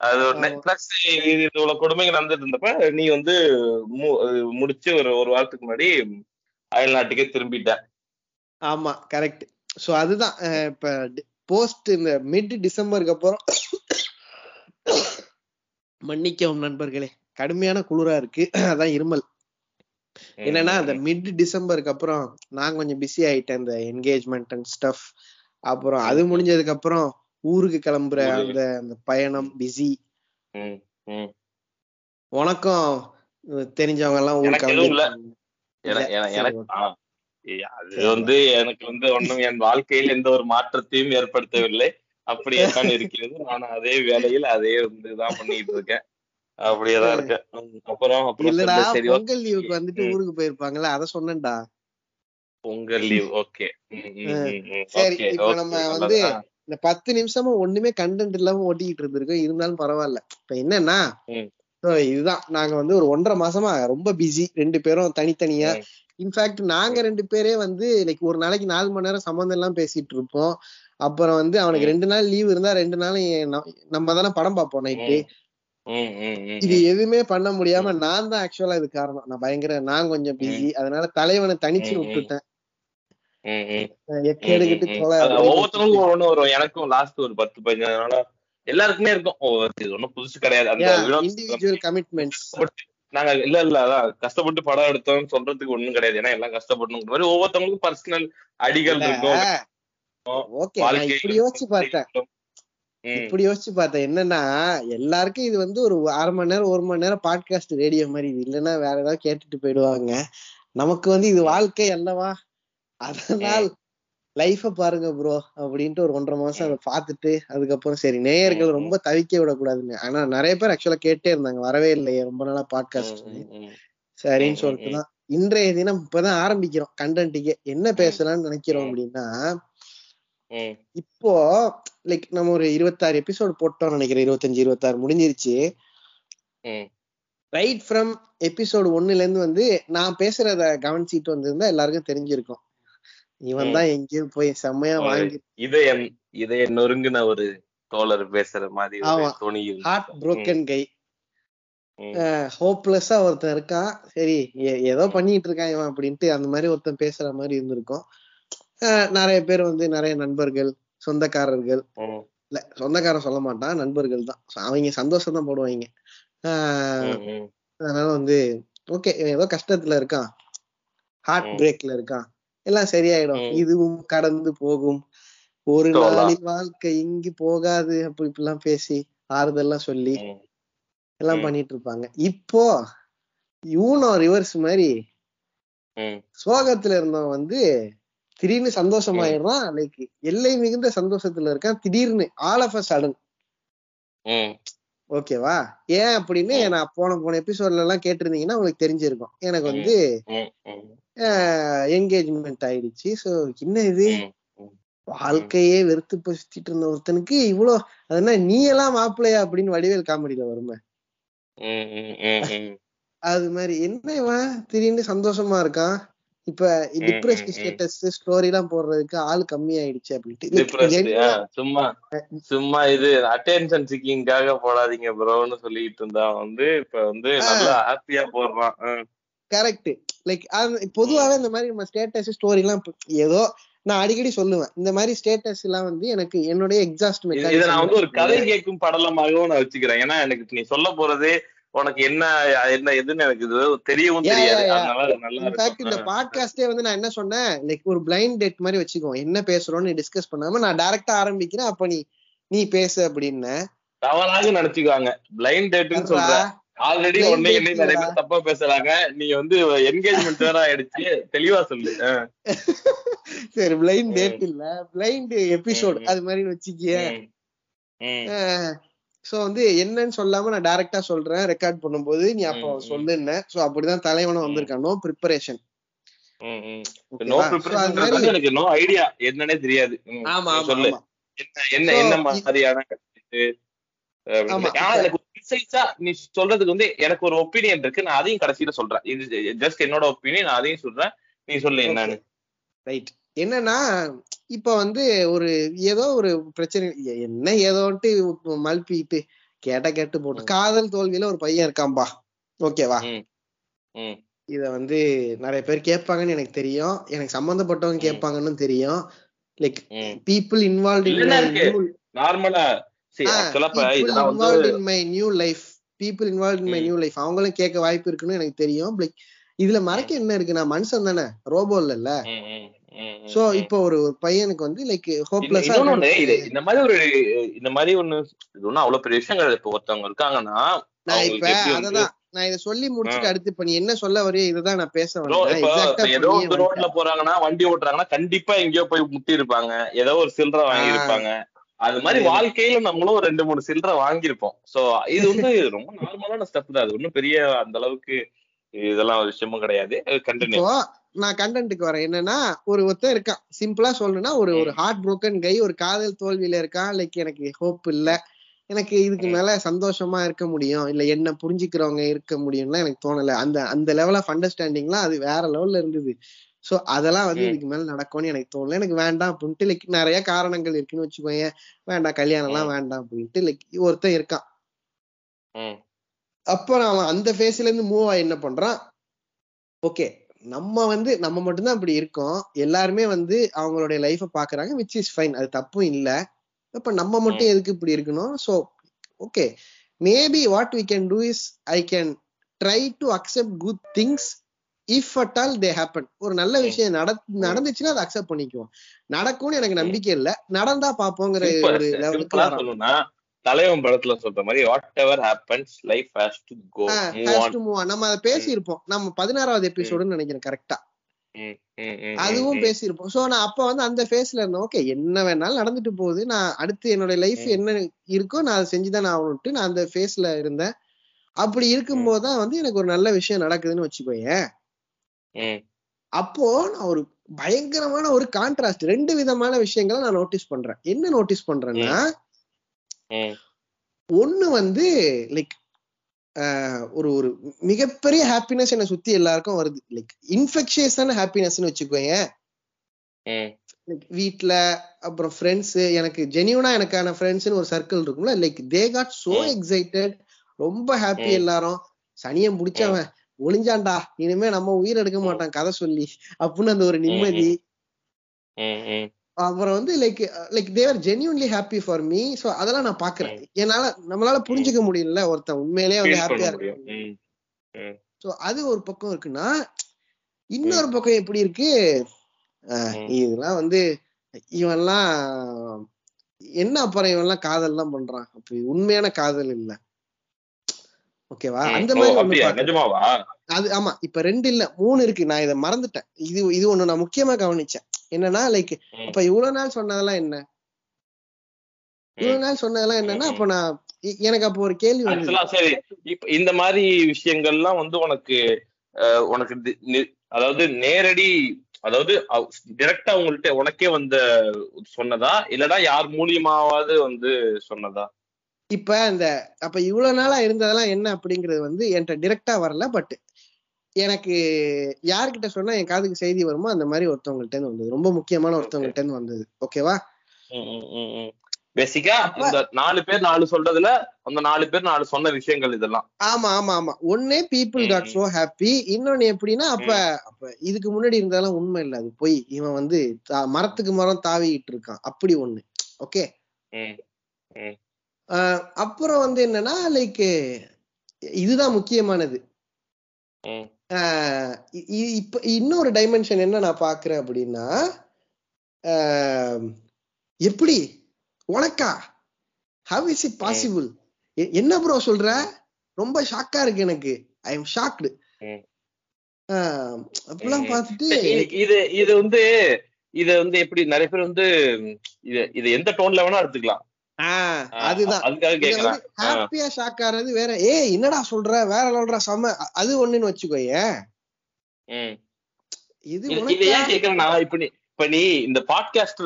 அது. பிளஸ் இது இவ்வளவு கொடுமைகள் நடந்துட்டு இருந்தப்ப நீ வந்து முடிச்சு ஒரு ஒரு வாரத்துக்கு முன்னாடி அயல் நாட்டுக்கே திரும்பிட்ட. ஆமா கரெக்ட் சோ அதுதான் இப்ப போஸ்ட் இந்த மிட் டிசம்பருக்கு அப்புறம் மன்னிக்கவும் நண்பர்களே கடுமையான குளிரா இருக்கு. அதான் இருமல். என்னன்னா அந்த மிட் டிசம்பருக்கு அப்புறம் நான் கொஞ்சம் பிஸி ஆயிட்டேன் இந்த என்கேஜ்மெண்ட் அண்ட் ஸ்டஃப் அப்புறம் அது முடிஞ்சதுக்கு அப்புறம் ஊருக்கு கிளம்புற. அந்த அந்த பயணம் பிஸி. உனக்கும் தெரிஞ்சவங்க எல்லாம் ஊருக்கு அது வந்து எனக்கு வந்து ஒண்ணும் என் வாழ்க்கையில் எந்த ஒரு மாற்றத்தையும் ஏற்படுத்தவில்லை. அப்படியே தான் இருக்கிறது. நான் அதே வேலையில் அதே வந்து தான் பண்ணிட்டு இருக்கேன். அப்படியேதான் இருக்கேன். அப்புறம் அப்புறம். பொங்கல் லீவுக்கு வந்துட்டு. ஊருக்கு போயிருப்பாங்கல்ல அத சொன்னேன்டா. Pongal leave okay. சரி, இப்ப நம்ம வந்து இந்த பத்து நிமிஷமா ஒண்ணுமே கண்டென்ட் இல்லாம ஓட்டிக்கிட்டு இருந்திருக்கோம். இருந்தாலும் பரவாயில்ல. இப்ப என்னன்னா இதுதான். நாங்க வந்து ஒரு ஒன்றரை மாசமா ரொம்ப பிஸி ரெண்டு பேரும் தனித்தனியா. இன்ஃபேக்ட் நாங்க ரெண்டு பேரே வந்து லைக் ஒரு நாளைக்கு நாலு மணி நேரம் சம்மந்தம் எல்லாம் பேசிட்டு இருப்போம். அப்புறம் வந்து அவனுக்கு. ரெண்டு நாள் லீவ் இருந்தா ரெண்டு நாள் நம்ம தானே படம் பார்ப்போம் நைட்டு இது எதுவுமே பண்ண முடியாம நான் தான் ஆக்சுவலா இது காரணம். நான் பயங்கர நான் கொஞ்சம் பிஸி அதனால தலைவனை தனிச்சு. விட்டுட்டேன். ஒவ்வொருத்தவங்களுக்கும் ஒண்ணு வரும். எனக்கும் லாஸ்ட் ஒரு பத்து பதினஞ்சு எல்லாருக்குமே இருக்கும். இது ஒண்ணும் புதுசு கிடையாது. நாங்க இல்ல இல்ல அதான். கஷ்டப்பட்டு படம் எடுத்தோம்னு சொல்றதுக்கு ஒண்ணும் கிடையாது. ஏன்னா எல்லாம் கஷ்டப்படணும் மாதிரி ஒவ்வொருத்தவங்களுக்கும் பர்சனல் அடிகள் இருக்கும். இப்படி யோசிச்சு பார்த்தேன். இப்படி யோசிச்சு பார்த்தேன். என்னன்னா எல்லாருக்கும் இது வந்து ஒரு அரை மணி நேரம் ஒரு மணி நேரம் பாட்காஸ்ட் ரேடியோ மாதிரி இது. இல்லைன்னா வேற ஏதாவது கேட்டுட்டு போயிடுவாங்க. நமக்கு வந்து இது வாழ்க்கை அல்லவா? அதனால் லைஃப பாருங்க ப்ரோ அப்படின்ட்டு ஒரு ஒன்றரை மாசம் அதை பார்த்துட்டு அதுக்கப்புறம் சரி நேயர்கள் ரொம்ப தவிக்க விடக்கூடாதுன்னு. ஆனா நிறைய பேர் ஆக்சுவலா கேட்டே இருந்தாங்க வரவே இல்லையே ரொம்ப நாளா பாட்காஸ்ட் சரின்னு ம், சொல்லிட்டு ம். தான் இன்றைய தினம் இப்பதான் ஆரம்பிக்கிறோம் கண்டென்ட்டுக்கே என்ன பேசலாம்னு நினைக்கிறோம். அப்படின்னா இப்போ லைக் நம்ம ஒரு இருபத்தாறு எபிசோடு போட்டோம்னு நினைக்கிறேன் இருபத்தஞ்சு இருபத்தாறு முடிஞ்சிருச்சு. ரைட் ஃப்ரம் எபிசோடு ஒன்னுல இருந்து வந்து நான் பேசுறத கவனிச்சிட்டு வந்திருந்தா எல்லாருக்கும் தெரிஞ்சிருக்கும். இவன் தான் எங்கேயும் போய் செம்மையா வாங்கி இதயம் இதய நொறுங்குன ஒரு தோழர் பேசுற மாதிரி ஒரு ஆமா. துணி ஹார்ட் புரோக்கன் கை. ஹோப்லெஸ்ஸா ஒருத்தன் இருக்கான். சரி ஏதோ பண்ணிட்டு இருக்கான் இவன் அப்படின்ட்டு அந்த மாதிரி ஒருத்தன் பேசுற மாதிரி இருந்திருக்கும். நிறைய பேர் வந்து நிறைய நண்பர்கள் சொந்தக்காரர்கள். இல்ல சொந்தக்காரன் சொல்ல மாட்டான் நண்பர்கள் தான். அவங்க சந்தோஷம் தான் போடுவாங்க. அதனால வந்து ஓகே ஏதோ கஷ்டத்துல இருக்கான். ஹார்ட். பிரேக்ல இருக்கான். எல்லாம் சரியாயிடும். இதுவும் கடந்து போகும் ஒரு. நாளில் வாழ்க்கை இங்கு போகாது அப்படி இப்படிலாம் பேசி ஆறுதல்லாம் சொல்லி. எல்லாம். பண்ணிட்டு இருப்பாங்க இப்போ யூனோ ரிவர்ஸ் மாதிரி சோகத்துல இருந்தவன் வந்து திடீர்னு சந்தோஷமாயிடுறான் லைக் எல்லை மிகுந்த சந்தோஷத்துல இருக்கான் திடீர்னு ஆல் ஆஃப் அ சடன் ஓகேவா? ஏன் அப்படின்னு. நான் போன போன எபிசோட்ல எல்லாம் கேட்டிருந்தீங்கன்னா உங்களுக்கு தெரிஞ்சிருக்கும். எனக்கு வந்து என்கேஜ்மெண்ட் ஆயிடுச்சு. சோ என்ன இது. வாழ்க்கையே வெறுத்து போய் சுத்திட்டு இருந்த ஒருத்தனுக்கு இவ்வளோ அது என்ன நீ எல்லாம் மாப்பிள்ளையா அப்படின்னு வடிவேல் காமெடியில வருமே. அது மாதிரி. என்ன இவன்? திடீர்னு சந்தோஷமா இருக்கான். இப்ப டிப்ரெஸ்ட். ஸ்டேட்டஸ் ஸ்டோரி எல்லாம் போடுறதுக்கு ஆள் கம்மி ஆயிடுச்சு அப்படின்ட்டு சும்மா சும்மா இது அட்டென்ஷன் சிக்கிங்காக போடாதீங்க ப்ரோன்னு சொல்லிட்டு இருந்தா வந்து இப்ப வந்து நல்லா ஹாப்பியா போடுறான். கரெக்ட் லைக் பொதுவாவே இந்த மாதிரி நம்ம ஸ்டேட்டஸ் ஸ்டோரி எல்லாம் ஏதோ நான் அடிக்கடி சொல்லுவேன். இந்த மாதிரி ஸ்டேட்டஸ் எல்லாம் வந்து எனக்கு என்னுடைய எக்ஸாஸ்ட் இதை நான் வந்து ஒரு கதை கேட்கும் படலமாகவும் நான் வச்சுக்கிறேன். ஏன்னா எனக்கு நீ சொல்ல போறதே உனக்கு என்ன என்ன எதுன்னு எனக்கு இது தெரியவும் தெரியாது. இந்த பாட்காஸ்டே வந்து நான் என்ன சொன்னேன்? லைக் ஒரு பிளைண்ட் டேட் மாதிரி வச்சுக்கோ. என்ன பேசுறோம்னு டிஸ்கஸ் பண்ணாம நான் டைரக்டா ஆரம்பிக்கிறேன். அப்ப நீ நீ பேசு அப்படின்னு. தவறாக நினைச்சுக்குவாங்க. பிளைண்ட் டேட்னு சொல்ற ஆல்ரெடி date என்னை நிறைய. பேர் தப்பா பேசுறாங்க. நீ வந்து என்கேஜ்மெண்ட் வேற ஆயிடுச்சு. தெளிவா சொல்லு. சரி பிளைண்ட். டேட் இல்ல. Blind episode. அது மாதிரி வச்சுக்கிய. சோ வந்து என்னன்னு சொல்லாம நான் டைரக்டா சொல்றேன். ரெக்கார்ட் பண்ணும்போது நீ அப்போ. சொல்லுன்ன. சோ அப்படிதான் தலைவனும். வந்திருக்கான். நோ ப்ரிப்பரேஷன் எனக்கு நோ ஐடியா என்னன்னே தெரியாது. ஆமா சொல்லு. என்ன என்ன மாதிரியான நீ சொல்றதுக்கு வந்து எனக்கு ஒரு ஒப்பீனியன் இருக்கு. நான் அதையும் கடைசியில சொல்றேன். இது ஜஸ்ட் என்னோட ஒப்பீனியன் நான் அதையும் சொல்றேன். நீ சொல்லு என்னன்னு. ரைட் என்னன்னா இப்ப வந்து ஒரு ஏதோ ஒரு பிரச்சனை என்ன ஏதோன்ட்டு மழுப்பிட்டு கேட்ட கேட்டு போட்டு. காதல் தோல்வியில ஒரு பையன் இருக்கான்பா? ஓகேவா? ம். ம். இத வந்து நிறைய பேர் கேட்பாங்கன்னு எனக்கு தெரியும். எனக்கு சம்பந்தப்பட்டவங்க. கேட்பாங்கன்னு தெரியும். லைக் பீப்புள் இன்வால்வ் நார்மலா my new life people involve in my. New life அவங்களும் கேட்க வாய்ப்பு இருக்குன்னு எனக்கு தெரியும். லைக் இதுல மறைக்க என்ன இருக்கு நான் மனுஷன் தானே ரோபோ இல்லல்ல சோ. இப்போ ஒரு பையனுக்கு வந்து லைக் இன்னொன்னு இது இந்த மாதிரி ஒரு இந்த மாதிரி ஒண்ணு இது ஒண்ணும் அவ்வளவு பெரிய விஷயம் கிடையாது இப்ப ஒருத்தவங்க இருக்காங்கன்னா நான் இப்ப அததான் நான் இதை சொல்லி முடிச்சுட்டு அடுத்து இப்ப நீ என்ன சொல்ல வரையோ இதுதான் நான் பேச எக்ஸாக்டா ஏதோ ஒரு ரோட்ல போறாங்கன்னா வண்டி ஓட்டுறாங்கன்னா கண்டிப்பா எங்கேயோ போய் முட்டி இருப்பாங்க ஏதோ ஒரு சில்லறை வாங்கி இருப்பாங்க அது மாதிரி. வாழ்க்கையில நம்மளும் ரெண்டு மூணு சில்லறை வாங்கியிருப்போம். சோ இது வந்து ரொம்ப நார்மலான ஸ்டெப் தான். அது ஒண்ணும் பெரிய அந்த அளவுக்கு இதெல்லாம் விஷயமும் கிடையாது. கண்டினியூ நான் கண்டென்ட்டுக்கு வரேன். என்னன்னா ஒரு ஒருத்தன் இருக்கான். சிம்பிளா சொல்லணும்னா ஒரு ஒரு ஹார்ட் broken கை ஒரு காதல் தோல்வியில இருக்கான். லைக் எனக்கு ஹோப் இல்ல. எனக்கு இதுக்கு. மேல சந்தோஷமா இருக்க முடியும். இல்ல என்ன புரிஞ்சுக்கிறவங்க இருக்க முடியும்லாம் எனக்கு தோணல. அந்த அந்த லெவல் ஆஃப் அண்டர்ஸ்டாண்டிங்லாம் அது வேற லெவல்ல இருந்தது. சோ அதெல்லாம் வந்து. இதுக்கு மேல நடக்கும்னு எனக்கு தோணல. எனக்கு வேண்டாம் அப்படின்ட்டு லைக் நிறைய காரணங்கள் இருக்குன்னு வச்சுக்கோங்க வேண்டாம் கல்யாணம் எல்லாம் வேண்டாம் அப்படின்ட்டு லைக் ஒருத்தன் இருக்கான். அப்ப அவன் அந்த ஃபேஸ்ல இருந்து மூவ் ஆகி என்ன பண்றான்? ஓகே நம்ம வந்து நம்ம மட்டும்தான் இப்படி இருக்கோம். எல்லாருமே வந்து அவங்களுடைய லைஃப பாக்குறாங்க விச் இஸ் ஃபைன் அது தப்பும் இல்ல. அப்ப நம்ம மட்டும் எதுக்கு இப்படி இருக்கணும்? So okay maybe what we can do is I can try to accept good things if at all they happen ஒரு நல்ல விஷயம் நட நடந்துச்சுன்னா அதை அக்செப்ட் பண்ணிக்குவோம். நடக்கும்னு எனக்கு நம்பிக்கை இல்ல. நடந்தா பாப்போங்கிற ஒரு லெவலுக்கு தலைவன் படத்துல சொல்ற மாதிரி whatever happens life has to go move on. நம்ம அதை பேசியிருப்போம். நம்ம பதினாறாவது எபிசோடுன்னு நினைக்கிறேன் கரெக்டா அதுவும் பேசியிருப்போம். சோ நான் அப்ப வந்து அந்த ஃபேஸ்ல இருந்தேன். ஓகே என்ன வேணாலும் நடந்துட்டு போகுது. நான் அடுத்து என்னோட லைஃப். என்ன இருக்கோ நான் அதை செஞ்சுதான் ஆகணும்ட்டு நான் அந்த ஃபேஸ்ல இருந்தேன். அப்படி இருக்கும்போது தான் வந்து எனக்கு ஒரு நல்ல விஷயம் நடக்குதுன்னு வச்சுக்கோயேன். அப்போ நான் ஒரு பயங்கரமான ஒரு கான்ட்ராஸ்ட் ரெண்டு விதமான விஷயங்களை நான் நோட்டீஸ் பண்றேன். என்ன நோட்டீஸ் பண்றேன்னா ஒண்ணு வந்து லைக் ஒரு ஒரு மிகப்பெரிய ஹாப்பினஸ் என்னை சுத்தி எல்லாருக்கும் வருது. லைக் இன்ஃபெக்ஷியஸான ஹாப்பினஸ்னு வச்சுக்கோங்க வீட்ல அப்புறம் ஃப்ரெண்ட்ஸ் எனக்கு ஜெனியூனா எனக்கான ஃப்ரெண்ட்ஸ்னு ஒரு சர்க்கிள் இருக்கும்ல like they got so. Excited ரொம்ப ஹாப்பி. எல்லாரும். சனியம் புடிச்சவன் ஒளிஞ்சான்டா இனிமே நம்ம உயிர் எடுக்க. மாட்டான் கதை சொல்லி அப்படின்னு அந்த ஒரு நிம்மதி. அப்புறம் வந்து like like they were genuinely happy for me so அதெல்லாம் நான் பாக்குறேன் என்னால நம்மளால புரிஞ்சுக்க முடியல ஒருத்தன் உண்மையிலேயே வந்து ஹாப்பியா இருக்கு சோ அது ஒரு பக்கம் இருக்குன்னா இன்னொரு பக்கம் எப்படி இருக்கு. இதெல்லாம் வந்து இவன்லாம் என்ன அப்புறம் இவன்லாம் காதல் எல்லாம் பண்றான்? அப்ப இது உண்மையான காதல் இல்ல. ஓகேவா? அந்த மாதிரி அது ஆமா இப்ப ரெண்டு இல்ல மூணு இருக்கு. நான் இதை மறந்துட்டேன். இது இது ஒண்ணு நான் முக்கியமா கவனிச்சேன். என்னன்னா லைக் ம். அப்ப இவ்வளவு நாள் சொன்னதெல்லாம் என்ன? இவ்வளவு நாள் சொன்னதெல்லாம் என்னன்னா. அப்ப நான் எனக்கு அப்போ ஒரு கேள்வி வந்து சரி இப்ப இந்த மாதிரி விஷயங்கள்லாம் வந்து உனக்கு உனக்கு அதாவது நேரடி அதாவது டைரக்டா உங்கள்ட்ட உனக்கே வந்த சொன்னதா? இல்லடா யார் மூலியமாவது வந்து சொன்னதா? இப்ப இந்த அப்ப இவ்வளவு நாளா இருந்ததெல்லாம் என்ன அப்படிங்கிறது வந்து என்கிட்ட டிரெக்டா வரல பட் எனக்கு யார்கிட்ட சொன்னா என் காதுக்கு செய்தி வருமோ அந்த மாதிரி ஒருத்தவங்கள்ட்ட இருந்து வந்தது. ரொம்ப முக்கியமான ஒருத்தவங்கள்ட்ட இருந்து வந்தது. ஓகேவா பேசிக்கா இந்த நாலு பேர் நாலு சொல்றதுல அந்த நாலு பேர் நாலு சொன்ன விஷயங்கள் இதெல்லாம். ஆமா ஆமா ஆமா. ஒன்னே பீப்புள் காட். சோ ஹாப்பி இன்னொன்னு எப்படின்னா அப்ப அப்ப இதுக்கு முன்னாடி இருந்ததெல்லாம் உண்மை இல்ல. அது போய் இவன் வந்து மரத்துக்கு மரம் தாவிட்டு இருக்கான். அப்படி ஒண்ணு. ஓகே அப்புறம் வந்து என்னன்னா லைக் இதுதான் முக்கியமானது. இப்ப இன்னொரு டைமென்ஷன் என்ன நான் பாக்குறேன் அப்படின்னா எப்படி? உனக்கா? ஹவ் இஸ் இட் பாசிபிள் என்ன ப்ரோ சொல்ற? ரொம்ப ஷாக்கா இருக்கு எனக்கு. I am shocked. அப்படிலாம். பார்த்துட்டு இது இது வந்து இது வந்து எப்படி நிறைய பேர் வந்து இது இது எந்த டோன்ல வேணா எடுத்துக்கலாம். அதுதான். ஹாப்பியா ஷாக் ஆறது வேற. ஏய் என்னடா சொல்ற? வேற சொல்ற செம. அது ஒண்ணுன்னு வச்சுக்கோயேன் ம். இது ஏன் கேக்குறேன்னா இப்ப நீ இப்ப நீ இந்த பாட்காஸ்ட்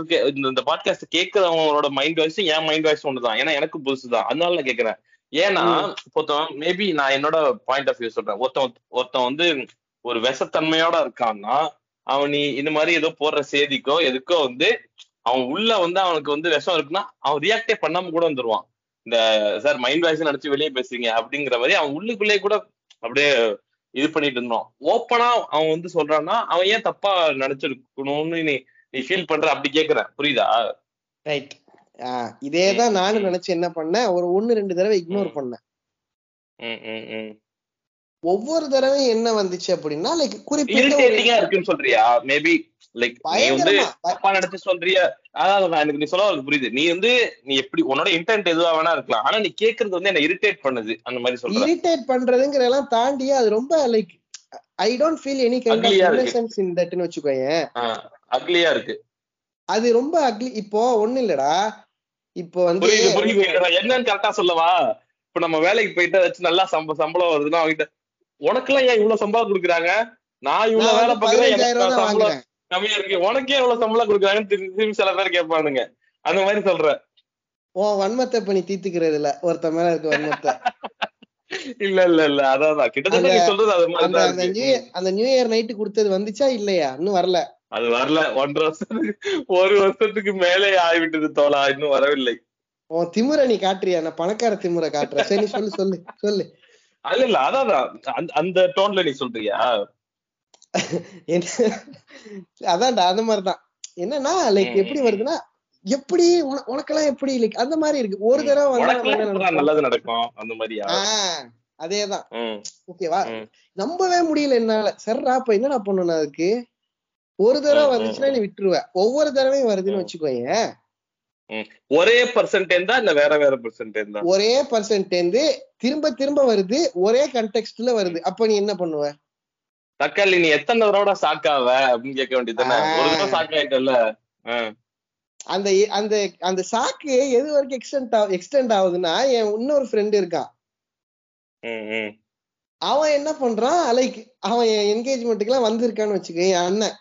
இந்த பாட்காஸ்ட் கேக்குறவங்களோட மைண்ட் வாய்ஸ் என் மைண்ட் வாய்ஸ் ஒண்ணுதான். ஏன்னா எனக்கு புதுசுதான் அதனால நான் கேக்குறேன். ஏன்னா ஒருத்தன் மேபி நான் என்னோட பாயிண்ட் ஆஃப் வியூ சொல்றேன். ஒருத்தன் ஒருத்தன் வந்து ஒரு விஷத்தன்மையோட இருக்கான்னா அவன் நீ இந்த மாதிரி ஏதோ போடுற செய்திக்கோ எதுக்கோ வந்து அவன் உள்ள வந்து அவனுக்கு வந்து விஷம் இருக்குன்னா அவன் ரியாக்டே பண்ணாம கூட வந்துருவான். இந்த சார் மைண்ட் வாய்ஸ் நினைச்சு வெளியே பேசுறீங்க அப்படிங்கிற மாதிரி அவன் உள்ளுக்குள்ளேயே கூட அப்படியே இது பண்ணிட்டு இருந்தான். ஓப்பனா அவன் வந்து சொல்றான்னா அவன் ஏன் தப்பா நினைச்சிருக்கணும்னு நீ நீ ஃபீல் பண்ற? அப்படி கேக்குறேன். புரியுதா? ரைட் இதேதான் நானும் நினைச்சு என்ன பண்ணேன் ஒரு ஒண்ணு ரெண்டு தடவை இக்னோர். பண்ணேன். ஒவ்வொரு தடவையும் என்ன வந்துச்சு அப்படின்னா லைக் குறிப்பிட்ட இருக்குன்னு சொல்றியா? மேபி லைக் நீ வந்து தப்பா நினைச்சு சொல்றிய அதாவது நான் எனக்கு நீ சொல்ல புரியுது. நீ வந்து நீ எப்படி உன்னோட இன்டென்ட் எதுவா வேணா இருக்கலாம். ஆனா நீ கேக்குறது வந்து என்ன இரிட்டேட் பண்ணுது அந்த மாதிரி சொல்ற இரிட்டேட் பண்றதுங்கிறதெல்லாம் தாண்டி அது ரொம்ப like I don't feel any kind of. Innocence in தட்னு வச்சுக்கோயேன். அக்லியா இருக்கு. அது ரொம்ப அக்லி இப்போ ஒண்ணு இல்லடா. இப்போ வந்து என்னன்னு கரெக்டா சொல்லவா? இப்ப நம்ம வேலைக்கு போயிட்டு வச்சு நல்லா சம்ப சம்பளம் வருதுன்னா அவங்கிட்ட உனக்கு எல்லாம் ஏன் இவ்வளவு சம்பளம் கொடுக்குறாங்க? நான் இவ்வளவு வேலை வந்து கம்மியா இருக்கு உனக்கே எவ்வளவு சம்பளம் கொடுக்குறாங்கன்னு திரும்பி சில பேர் கேட்பானுங்க. அந்த மாதிரி சொல்ற உன் வன்மத்தை பண்ணி தீத்துக்கிறது இல்ல. ஒருத்த மேல இருக்க வன்மத்தை. இல்ல இல்ல இல்ல. அதான் கிட்டத்தட்ட நீ சொல்றது அது மாதிரி அந்த நியூ இயர் நைட்டு கொடுத்தது வந்துச்சா இல்லையா? இன்னும் வரல. அது வரல. ஒன்றரை வருஷத்துக்கு ஒரு வருஷத்துக்கு மேலே ஆகிவிட்டது தோலா இன்னும் வரவில்லை. உன் திமுறை நீ காட்டுறியா? நான் பணக்கார திமுறை காட்டுறேன். சரி நீ சொல்லு சொல்லு சொல்லு. அது இல்ல. அதான் அந்த- டோன்ல நீ சொல்றியா? அதான்டா அந்த மாதிரிதான். என்னன்னா லைக் எப்படி. வருதுன்னா எப்படி உன- உனக்கெல்லாம் எப்படி லைக் அந்த மாதிரி இருக்கு. ஒரு தடவை? நல்லது நடக்கும்? அந்த மாதிரியா? ஆஹ் அதேதான். ஓகேவா. நம்பவே முடியல என்னால. சரிடா அப்ப என்னடா பண்ணணும் அதுக்கு? ஒரு தடவை வந்துச்சுன்னா நீ விட்டுருவ. ஒவ்வொரு தடவையும் வருதுன்னு ம். வச்சுக்கோயேன். ஒரே பர்சன்டேஜ் தான் இல்ல வேற வேற பர்சன்டேஜ் தான்? ஒரே பர்சன்டேந்து திரும்ப திரும்ப வருது. ஒரே கண்டெக்ஸ்ட்ல வருது. அப்ப நீ என்ன பண்ணுவ? தக்காளி நீ எத்தனை தடவை சாக்காவ அப்படின்னு கேட்க வேண்டியதுதானே. ஒரு தடவை சாக்காயிட்டல அந்த அந்த அந்த சாக்கு எது வரைக்கும் எக்ஸ்டெண்ட் எக்ஸ்டெண்ட் ஆகுதுன்னா என் இன்னொரு ஃப்ரெண்ட் இருக்கான் அவன் என்ன பண்றான்? லைக் அவன் என் என்கேஜ்மெண்ட்டுக்கு எல்லாம் வந்திருக்கான்னு வச்சுக்க என் அண்ணன்.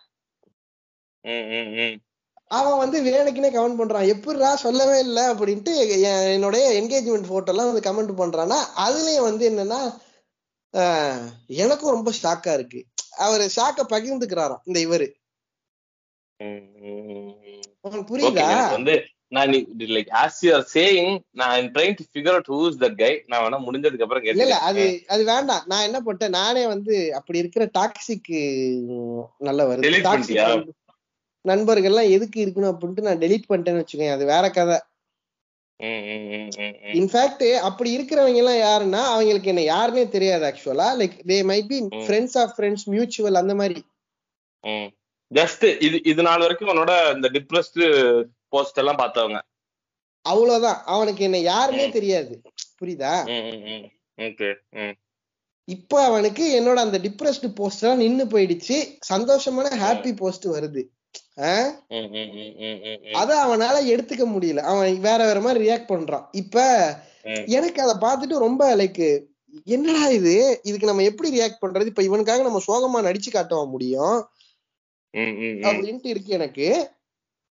அவன் வந்து வேலைக்குனே கமெண்ட் பண்றான். எப்படிடா சொல்லவே இல்லை அப்படின்ட்டு என் என்னுடைய என்கேஜ்மெண்ட் போட்டோ எல்லாம் வந்து கமெண்ட் பண்றான்னா அதுலயும் வந்து என்னன்னா எனக்கும் ரொம்ப ஷாக்கா இருக்கு. அவர் ஷாக்க பகிர்ந்துக்கிறாராம் இந்த இவரு. புரியுதா? வந்து நான் like as you are saying நான் trying to figure out who is that guy நான் வேணா முடிஞ்சதுக்கு அப்புறம் இல்ல இல்ல அது அது வேண்டாம். நான் என்ன பண்ணிட்டேன் நானே வந்து அப்படி இருக்கிற டாக்ஸிக் நல்ல வருது. டாக்ஸிக்? நண்பர்கள்லாம் எதுக்கு இருக்கணும் அப்படின்ட்டு நான் டெலீட் பண்ணிட்டேன்னு வச்சுக்கோங்க அது வேற கதை. இன்ஃபேக்ட் அப்படி இருக்கிறவங்க எல்லாம் யாருன்னா அவங்களுக்கு என்ன யாருன்னே தெரியாது ஆக்சுவலா like they might be. Friends of friends mutual அந்த மாதிரி. ஜஸ்ட் இது இது நாள் வரைக்கும் உன்னோட இந்த டிப்ரெஸ்டு போஸ்ட் எல்லாம் பார்த்தவங்க. அவ்வளவுதான். அவனுக்கு என்ன யாருன்னே ம். தெரியாது. புரியுதா? ஓகே இப்ப அவனுக்கு என்னோட அந்த டிப்ரெஸ்டு போஸ்ட் எல்லாம் நின்னு போயிடுச்சு. சந்தோஷமான ஹாப்பி போஸ்ட் வருது. அத அவனால எடுத்துக்க முடியல. அவன் வேற வேற மாதிரி ரியாக்ட் பண்றான். இப்ப. எனக்கு அத பார்த்துட்டு ரொம்ப லைக் என்னடா இது? இதுக்கு நம்ம எப்படி ரியாக்ட் பண்றது? இப்ப இவனுக்காக நம்ம சோகமா நடிச்சு காட்டவா முடியும்? அப்படின்ட்டு இருக்கு எனக்கு.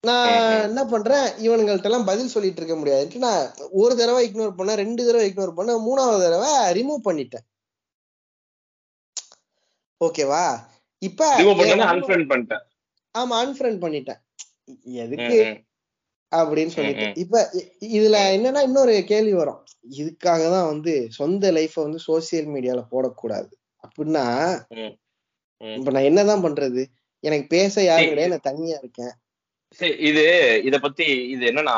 நான். என்ன பண்றேன்? இவனுங்கள்ட்ட எல்லாம் பதில் சொல்லிட்டு இருக்க முடியாதுன்ட்டு நான் ஒரு தடவை இக்னோர் பண்ணேன் ரெண்டு தடவை இக்னோர் பண்ணேன் மூணாவது தடவை ரிமூவ் பண்ணிட்டேன். ஓகேவா? இப்ப ஆமா அன்ஃப்ரெண்ட் பண்ணிட்டேன். எதுக்கு. அப்படின்னு சொல்லிட்டு. இப்ப இதுல என்னன்னா இன்னொரு கேள்வி வரும். இதுக்காக தான் வந்து சொந்த லைஃப வந்து சோசியல் மீடியால போடக்கூடாது. அப்படின்னா. இப்ப நான் என்னதான் பண்றது? எனக்கு பேச யாரும். கிடையாது நான் தனியா இருக்கேன். இது இத பத்தி இது என்னன்னா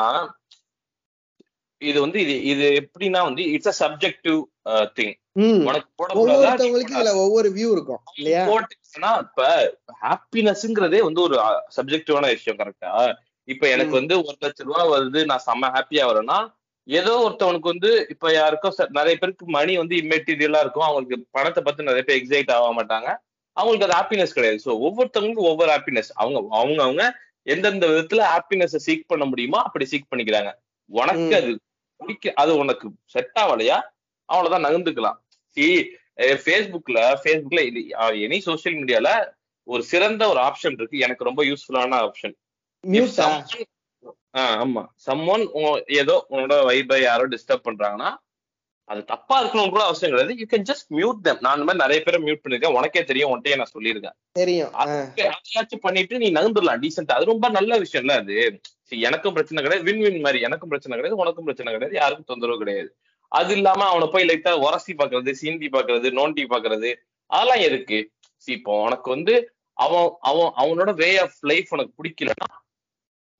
இது வந்து இது இது எப்படின்னா வந்து இட்ஸ் அ சப்ஜெக்டிவ் திங் ஒவ்வொருத்தவங்களுக்கு இதுல ஒவ்வொரு வியூ இருக்கும் இல்லையா? போட்டுச்சுன்னா இப்ப ஹாப்பினஸ்ங்கிறதே வந்து ஒரு சப்ஜெக்டிவான விஷயம் கரெக்டா இப்ப எனக்கு. வந்து ஒரு லட்ச ரூபா வருது நான் செம்ம ஹாப்பியா வரேன்னா ஏதோ ஒருத்தவனுக்கு வந்து இப்ப யாருக்கோ நிறைய பேருக்கு மணி வந்து இம்மெட்டீரியலா இருக்கும். அவங்களுக்கு பணத்தை பத்தி நிறைய பேர் எக்ஸைட் ஆக மாட்டாங்க. அவங்களுக்கு அது ஹாப்பினஸ் கிடையாது. ஸோ ஒவ்வொருத்தவங்களுக்கும் ஒவ்வொரு ஹாப்பினஸ் அவங்க அவங்க அவங்க எந்தெந்த விதத்துல ஹாப்பினஸ் சீக் பண்ண முடியுமோ அப்படி சீக் பண்ணிக்கிறாங்க. உனக்கு. அது பிடிக்க அது உனக்கு செட் ஆகலையா? அவ்வளவுதான் நகர்ந்துக்கலாம். சி ஃபேஸ்புக்ல ஃபேஸ்புக்ல இது எனி சோஷியல் மீடியால ஒரு சிறந்த ஒரு ஆப்ஷன் இருக்கு. எனக்கு ரொம்ப யூஸ்ஃபுல்லான ஆப்ஷன் ஆமா. சம்மோன் ஏதோ உன்னோட வைபை யாரோ டிஸ்டர்ப் பண்றாங்கன்னா அது தப்பா இருக்கணும் கூட அவசியம் கிடையாது. You can just mute them. நான் அந்த மாதிரி நிறைய பேரை மியூட் பண்ணிருக்கேன். உனக்கே தெரியும். உன்கிட்டயே நான் சொல்லியிருக்கேன். தெரியும். அதையாச்சும் பண்ணிட்டு நீ நகர்ந்துடலாம். டீசென்ட் அது ரொம்ப நல்ல விஷயம்ல அது. எனக்கும் பிரச்சனை கிடையாது. வின் வின் மாதிரி. எனக்கும் பிரச்சனை கிடையாது. உனக்கும் பிரச்சனை கிடையாது. யாருக்கும் தொந்தரவு கிடையாது. அது இல்லாம அவனை போய் லைட்டா உரசி பாக்குறது சீந்தி பாக்குறது நோண்டி பாக்குறது அதெல்லாம் எதுக்கு? இப்போ உனக்கு வந்து அவன் அவன் அவனோட வே ஆஃப் லைஃப் உனக்கு பிடிக்கலன்னா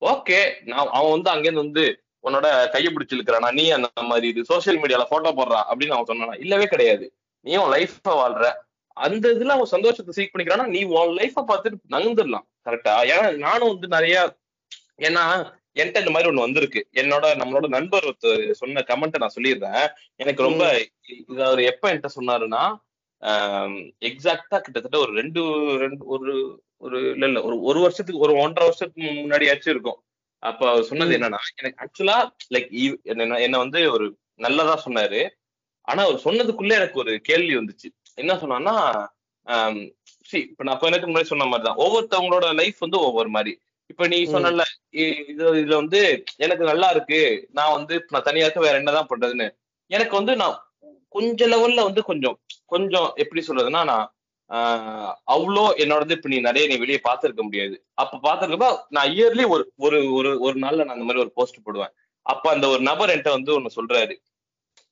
ஓகே நான் அவன் வந்து அங்கேருந்து வந்து உன்னோட கையை பிடிச்சிருக்கிறானா நீ அந்த மாதிரி இது சோஷியல் மீடியால போட்டோ போடுறான் அப்படின்னு அவன் சொன்னானா? இல்லவே கிடையாது. நீ உன் லைஃப வாழ்ற. அந்த இதுல அவன் சந்தோஷத்தை சீக் பண்ணிக்கிறானா? நீ உன் லைஃப பார்த்துட்டு நகர்ந்துடலாம். கரெக்டா ஏன்னா நானும் வந்து நிறைய ஏன்னா என்கிட்ட இந்த மாதிரி ஒண்ணு வந்திருக்கு. என்னோட நம்மளோட நண்பர் ஒருத்தர் சொன்ன கமெண்ட் நான் சொல்லிடுறேன். எனக்கு ரொம்ப இது அவர் எப்ப என்கிட்ட சொன்னாருன்னா எக்ஸாக்டா கிட்டத்தட்ட ஒரு ரெண்டு ரெண்டு ஒரு ஒரு இல்ல இல்ல ஒரு ஒரு வருஷத்துக்கு ஒரு ஒன்றரை வருஷத்துக்கு முன்னாடியாச்சும் இருக்கும். அப்ப அவர் சொன்னது. என்னன்னா எனக்கு ஆக்சுவலா லைக் என்ன வந்து ஒரு நல்லதா சொன்னாரு. ஆனா அவர் சொன்னதுக்குள்ள எனக்கு ஒரு கேள்வி வந்துச்சு. என்ன சொன்னான்னா இப்ப நான் கொஞ்ச நேரத்துக்கு முன்னாடி சொன்ன மாதிரி தான் ஒவ்வொருத்தவங்களோட லைஃப் வந்து ஒவ்வொரு மாதிரி. இப்ப நீ. சொன்னல இது இதுல வந்து எனக்கு நல்லா இருக்கு. நான் வந்து நான் தனியா இருக்க வேற என்னதான் பண்றதுன்னு. எனக்கு வந்து நான் கொஞ்ச லெவல்ல வந்து கொஞ்சம் கொஞ்சம் எப்படி சொல்றதுன்னா நான் அவ்வளோ என்னோட வந்து இப்ப நீ நிறைய நீ வெளியே பார்த்திருக்க முடியாது. அப்ப பார்த்திருக்கப்ப நான் இயர்லி ஒரு ஒரு ஒரு ஒரு நாள்ல நான் அந்த மாதிரி ஒரு போஸ்ட் போடுவேன். அப்ப அந்த ஒரு நபர் என்கிட்ட வந்து ஒண்ணு சொல்றாரு.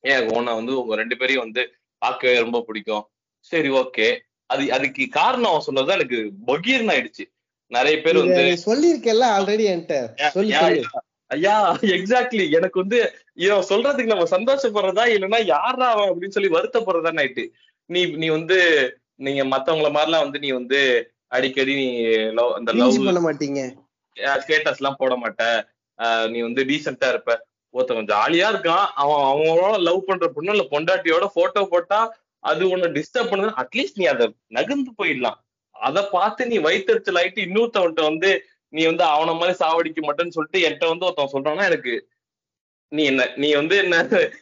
ஏன் உன்னை வந்து உங்க ரெண்டு பேரையும் வந்து பார்க்கவே ரொம்ப பிடிக்கும். சரி ஓகே அது அதுக்கு காரணம் அவன் சொன்னதுதான் எனக்கு பகீர்னு ஆயிடுச்சு. நிறைய பேர் வந்து இத சொல்லியிருக்கேல்ல ஆல்ரெடி என்கிட்ட சொல்லி. ஐயா எக்ஸாக்ட்லி எனக்கு வந்து இவன் சொல்றதுக்கு நம்ம சந்தோஷப்படுறதா இல்லைன்னா யாரா அவன் அப்படின்னு சொல்லி வருத்தப்படுறதா நைட்டு நீ நீ வந்து நீங்க மத்தவங்கள மாதிரிலாம் வந்து நீ வந்து அடிக்கடி நீ love அந்த லவ் பண்ண மாட்டீங்க. ஸ்டேட்டஸ் எல்லாம் போட மாட்ட. ஆஹ் நீ வந்து டீசெண்டா இருப்ப. ஒருத்தவன் ஜாலியா இருக்கான். அவன் அவங்களோட லவ் பண்ற பொண்ணு இல்ல பொண்டாட்டியோட போட்டோ போட்டா அது உன்னை டிஸ்டர்ப் பண்ணுது அட்லீஸ்ட் நீ அதை நகர்ந்து போயிடலாம். அதை பார்த்து நீ வயிற்றுச்சல் ஆயிட்டு இன்னொருத்தவன்ட்ட வந்து நீ வந்து அவன மாதிரி சாவடிக்க மாட்டேன்னு சொல்லிட்டு என்கிட்ட வந்து ஒருத்தன் சொல்றான்னா எனக்கு நீ என்ன நீ வந்து என்ன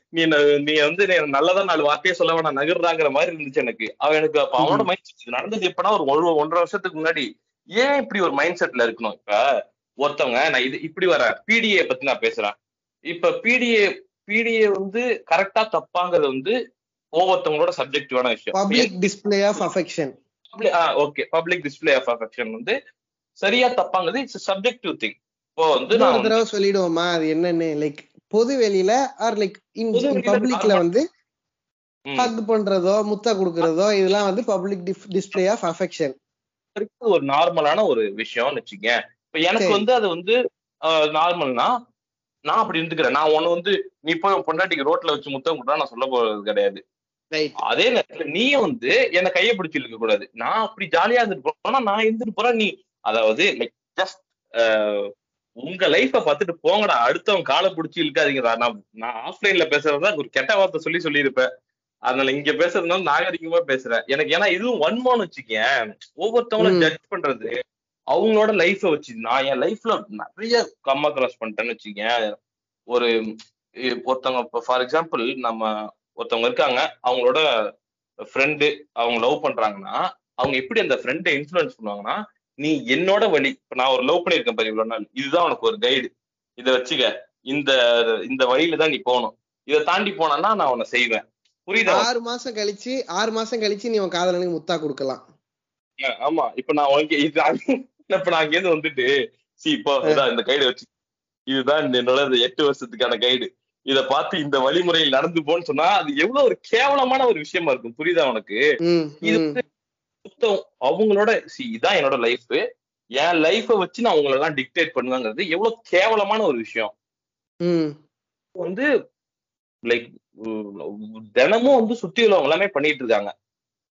நீ என்ன நீ வந்து நல்லதா நாலு வார்த்தையே சொல்ல வேணாம் நகர்றாங்கிற மாதிரி இருந்துச்சு எனக்கு. அவன் எனக்கு அப்ப அவனோட மைண்ட் செட் நடந்தது எப்பனா ஒரு ஒரு ஒன்றரை வருஷத்துக்கு முன்னாடி. ஏன் இப்படி ஒரு மைண்ட் செட்ல இருக்கணும் இப்ப? ஒருத்தவங்க நான் இது இப்படி வரேன் பிடிஏ பத்தி நான் பேசுறேன். இப்ப பிடிஏ பிடிஏ வந்து கரெக்டா தப்பாங்கிறது வந்து ஒவ்வொருத்தவங்களோட சப்ஜெக்டிவான விஷயம். Public display of affection okay public display of affection வந்து சரியா தப்பாங்கிறது இட்ஸ் சப்ஜெக்டிவ் திங் இப்போ வந்து நான் தடவை சொல்லிடுவோமா அது என்னன்னு. லைக் பொது வெளியில ஆர் லைக் பப்ளிக்ல. வந்து. ஹக் பண்றதோ முத்த கொடுக்கறதோ இதெல்லாம் வந்து பப்ளிக் டிஸ்ப்ளே ஆஃப் அஃபெக்ஷன் ஒரு நார்மலான ஒரு விஷயம்னு வச்சுக்கேன் இப்ப எனக்கு. வந்து அது வந்து நார்மல்னா நான் அப்படி இருந்துக்கிறேன். நான் உன்னை வந்து நீ போய் பொண்டாட்டிக்கு ரோட்ல வச்சு முத்தம் கொடுத்தா நான் சொல்ல போறது கிடையாது. அதே நேரத்துல நீயும் வந்து என்ன கையை பிடிச்சி இழுக்க கூடாது. நான் அப்படி ஜாலியா இருந்துட்டு போனா நான் இருந்துட்டு போறேன் நீ. அதாவது லைக் ஜஸ்ட் உங்க லைஃப பார்த்துட்டு போங்கடா. அடுத்தவன் காலை பிடிச்சி இழுக்காதீங்கடா நான் நான் ஆஃப்லைன்ல பேசுறதா ஒரு கெட்ட வார்த்தை சொல்லி சொல்லியிருப்பேன். அதனால இங்க பேசுறதுனால நாகரிகமா பேசுறேன். எனக்கு ஏன்னா இதுவும் ஒன்மோன்னு வச்சுக்கேன். ஒவ்வொருத்தவங்களும். ஜட்ஜ் பண்றது அவங்களோட லைஃப வச்சு நான் என் லைஃப்ல நிறைய கம்மா கிராஸ் பண்ணிட்டேன்னு வச்சுக்கேன். ஒரு ஒருத்தவங்க ஃபார் எக்ஸாம்பிள் நம்ம ஒருத்தவங்க இருக்காங்க அவங்களோட ஃப்ரெண்டு அவங்க லவ் பண்றாங்கன்னா அவங்க எப்படி அந்த ஃப்ரெண்டை இன்ஃப்ளூயன்ஸ் பண்ணுவாங்கன்னா நீ என்னோட வழி இப்ப நான் ஒரு லவ் பண்ணியிருக்கேன் பாரு இவ்வளவு நாள் இதுதான் உனக்கு ஒரு கைடு இதை வச்சுக்க இந்த இந்த வழியில தான் நீ போகணும். இதை தாண்டி போனா நான் உன்னை செய்வேன். புரியுதா? ஆறு மாசம் கழிச்சு ஆறு மாசம் கழிச்சு நீ உன் காதலனுக்கு முத்தா கொடுக்கலாம். ஆமா. இப்ப நான் உனக்கு இது இப்ப நான் அங்கேருந்து வந்துட்டு சி இப்போ இந்த கைடு வச்சு இதுதான் என்னோட எட்டு வருஷத்துக்கான கைடு இத பார்த்து இந்த வழிமுறையில் நடந்து போன்னு சொன்னா அது எவ்வளவு ஒரு கேவலமான ஒரு விஷயமா இருக்கும். புரியுதா உனக்கு? இது சுத்தம் அவங்களோட சி இதான் என்னோட லைஃப் என் லைஃப வச்சு நான் உங்களை எல்லாம் டிக்டேட் பண்ணுவாங்கிறது எவ்வளவு கேவலமான ஒரு விஷயம். வந்து லைக் தினமும் வந்து சுத்தி உள்ளவங்க எல்லாமே பண்ணிட்டு இருக்காங்க.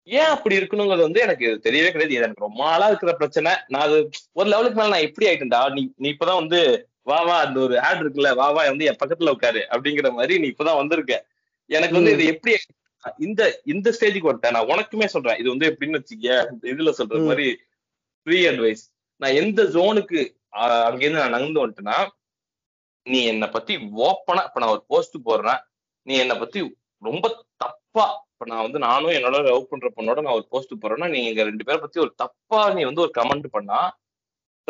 ஏன் அப்படி இருக்கணுங்கிறது வந்து எனக்கு தெரியவே கிடையாது. எனக்கு ரொம்ப நாளா இருக்கிற பிரச்சனை. நான் அது ஒரு லெவலுக்கு மேல நான் எப்படி ஆயிட்டேன்டா? நீ நீ இப்பதான் வந்து வா வா அந்த ஒரு ஆட் இருக்குல்ல வா வா வந்து என் பக்கத்துல உட்காரு அப்படிங்கிற மாதிரி நீ இப்பதான் வந்திருக்க. எனக்கு வந்து. இது எப்படி இந்த இந்த ஸ்டேஜுக்கு வந்துட்டேன். நான் உனக்குமே சொல்றேன். இது வந்து எப்படின்னு வச்சுக்க இதுல சொல்ற. மாதிரி ஃப்ரீ அட்வைஸ் நான் எந்த ஜோனுக்கு அங்கேருந்து நான் நகர்ந்து வந்துட்டேன்னா நீ என்னை பத்தி ஓப்பனா இப்ப நான் ஒரு போஸ்ட் போடுறேன். நீ என்னை பத்தி ரொம்ப தப்பா இப்ப நான் வந்து நானும் என்னோட லவ் பண்ற பொண்ணோட நான் ஒரு போஸ்ட் போடுறேன்னா நீ எங்க ரெண்டு பேரை பத்தி ஒரு தப்பா நீ வந்து ஒரு கமெண்ட் பண்ணா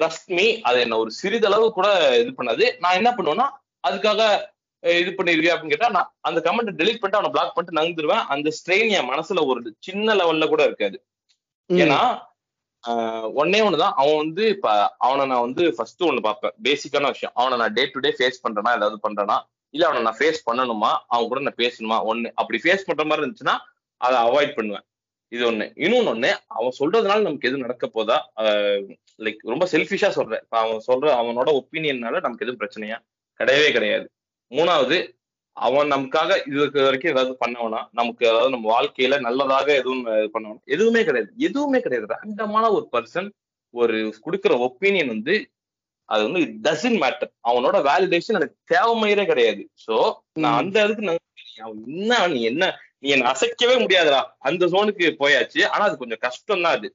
ட்ரஸ்ட் மீ அது என்ன ஒரு சிறிதளவு கூட இது பண்ணாது. நான் என்ன பண்ணுவேன்னா அதுக்காக இது பண்ணிருவியா அப்படின்னு கேட்டா நான் அந்த கமெண்ட் டெலீட் பண்ணிட்டு அவனை பிளாக் பண்ணிட்டு நகர்ந்துருவேன். அந்த ஸ்ட்ரெயின் என் மனசுல ஒரு சின்ன லெவல்ல கூட இருக்காது. ஏன்னா ஆஹ் ஒண்ணே ஒண்ணுதான். அவன் வந்து இப்ப அவனை நான் வந்து ஃபர்ஸ்ட் ஒண்ணு பார்ப்பேன். பேசிக்கான விஷயம். அவனை நான் டே டு டே ஃபேஸ் பண்றேனா ஏதாவது பண்றேனா? இல்ல அவனை நான் ஃபேஸ் பண்ணணுமா? அவன் கூட நான் பேசணுமா? ஒண்ணு. அப்படி ஃபேஸ் பண்ற மாதிரி இருந்துச்சுன்னா அதை அவாய்ட் பண்ணுவேன். இது ஒண்ணு. இன்னொன்னு ஒண்ணு அவன் சொல்றதுனால நமக்கு எதுவும் நடக்க போதா? லைக் ரொம்ப செல்ஃபிஷா சொல்றேன். அவன் சொல்ற அவனோட ஒப்பீனியன்னால நமக்கு எதுவும் பிரச்சனையா? கிடையவே கிடையாது. மூணாவது அவன் நமக்காக இதுக்கு வரைக்கும் ஏதாவது பண்ணவனா? நமக்கு அதாவது நம்ம வாழ்க்கையில நல்லதாக எதுவும் பண்ணவனா? எதுவுமே கிடையாது. எதுவுமே கிடையாது. ரேண்டமான ஒரு பர்சன் ஒரு கொடுக்குற ஒப்பீனியன் வந்து அது வந்து டசன் மேட்டர் அவனோட வேலிடேஷன் எனக்கு தேவைமையே கிடையாது. சோ நான். அந்த இதுக்கு நான் அவன் என்ன நீ என்ன நீ என்ன அசைக்கவே முடியாதுடா. அந்த ஜோனுக்கு போயாச்சு. ஆனா அது கொஞ்சம் கஷ்டம் தான் அது.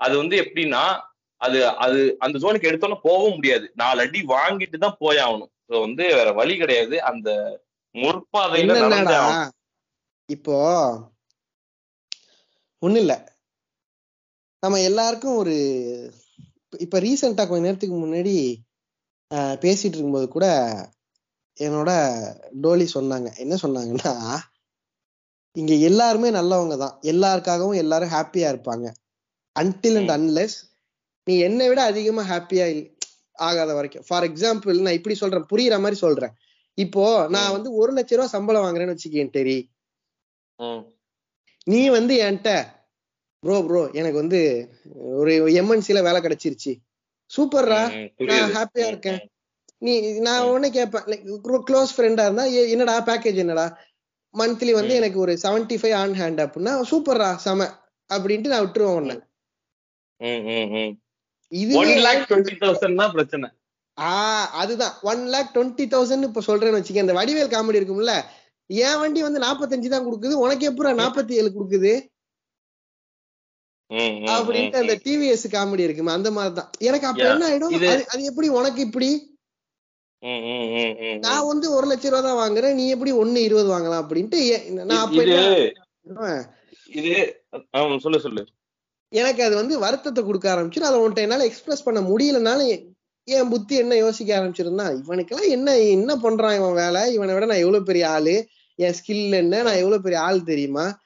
அது வந்து எப்படின்னா அது அது அந்த ஜோனுக்கு எடுத்தோன்னே போகவும் முடியாது. நாலு அடி வாங்கிட்டு தான் போயாகணும் ஸோ வந்து வேற வழி கிடையாது. அந்த முற்பாதையில. இப்போ ஒண்ணு இல்ல. நம்ம எல்லாருக்கும் ஒரு இப்ப ரீசெண்டா கொஞ்ச நேரத்துக்கு முன்னாடி பேசிட்டு இருக்கும்போது கூட என்னோட டோலி சொன்னாங்க. என்ன சொன்னாங்கன்னா இங்க எல்லாருமே நல்லவங்க தான். எல்லாருக்காகவும் எல்லாரும் ஹாப்பியா இருப்பாங்க. அன்டில் அண்ட் அன்லெஸ் நீ என்னை விட அதிகமா ஹாப்பியா ஆகாத வரைக்கும். ஃபார் எக்ஸாம்பிள் நான் இப்படி சொல்றேன் புரியுற மாதிரி சொல்றேன். இப்போ நான். வந்து ஒரு லட்ச ரூபா சம்பளம் வாங்குறேன்னு வச்சுக்கேன் டெரி நீ வந்து என்கிட்ட ப்ரோ ப்ரோ எனக்கு வந்து ஒரு எம்என்சில வேலை கிடைச்சிருச்சு. சூப்பர்ரா. நான் ஹாப்பியா இருக்கேன். நீ நான். உடனே கேட்பேன் க்ளோஸ் ஃப்ரெண்டா இருந்தா "ஏ, என்னடா பேக்கேஜ் என்னடா? மந்த்லி வந்து. எனக்கு ஒரு 75 ஃபைவ் ஆன் ஹேண்ட் அப்படின்னா சூப்பர்ரா செம அப்படின்ட்டு நான் விட்டுருவேன் உன்னை. இது ஒன் லேக் டுவெண்ட்டி தௌசண்ட் தான் பிரச்சனை ஆஹ் அதுதான் ஒன் லேக் டுவெண்ட்டி தௌசண்ட் இப்ப சொல்றேன்னு வச்சுக்க இந்த வடிவேல் காமெடி இருக்கும்ல என் வண்டி வந்து 45 தான் கொடுக்குது உனக்கு எப்பறம் நாற்பத்தி ஏழு கொடுக்குது அப்படின்ட்டு அந்த. டிவிஎஸ் காமெடி இருக்குமே அந்த மாதிரி தான் எனக்கு அப்ப. என்ன ஆயிடும் அது எப்படி உனக்கு இப்படி. நான் வந்து ஒரு லட்ச ரூபா தான் வாங்குறேன். நீ எப்படி ஒண்ணு இருபது வாங்கலாம் அப்படின்ட்டு நான் அப்ப இது சொல்லு சொல்லு. எனக்கு அது வந்து வருத்தத்தை கொடுக்க ஆரம்பிச்சிடும் அதை உன்ட்ட என்னால எக்ஸ்பிரஸ் பண்ண முடியலனாலும் எ- என் புத்தி என்ன யோசிக்க ஆரம்பிச்சிருந்தா இவனுக்கெல்லாம் என்ன என்ன பண்றான் இவன் வேலை? இவனை விட நான் எவ்வளவு பெரிய ஆளு? என் ஸ்கில் என்ன? நான் எவ்வளவு பெரிய ஆள் தெரியுமா?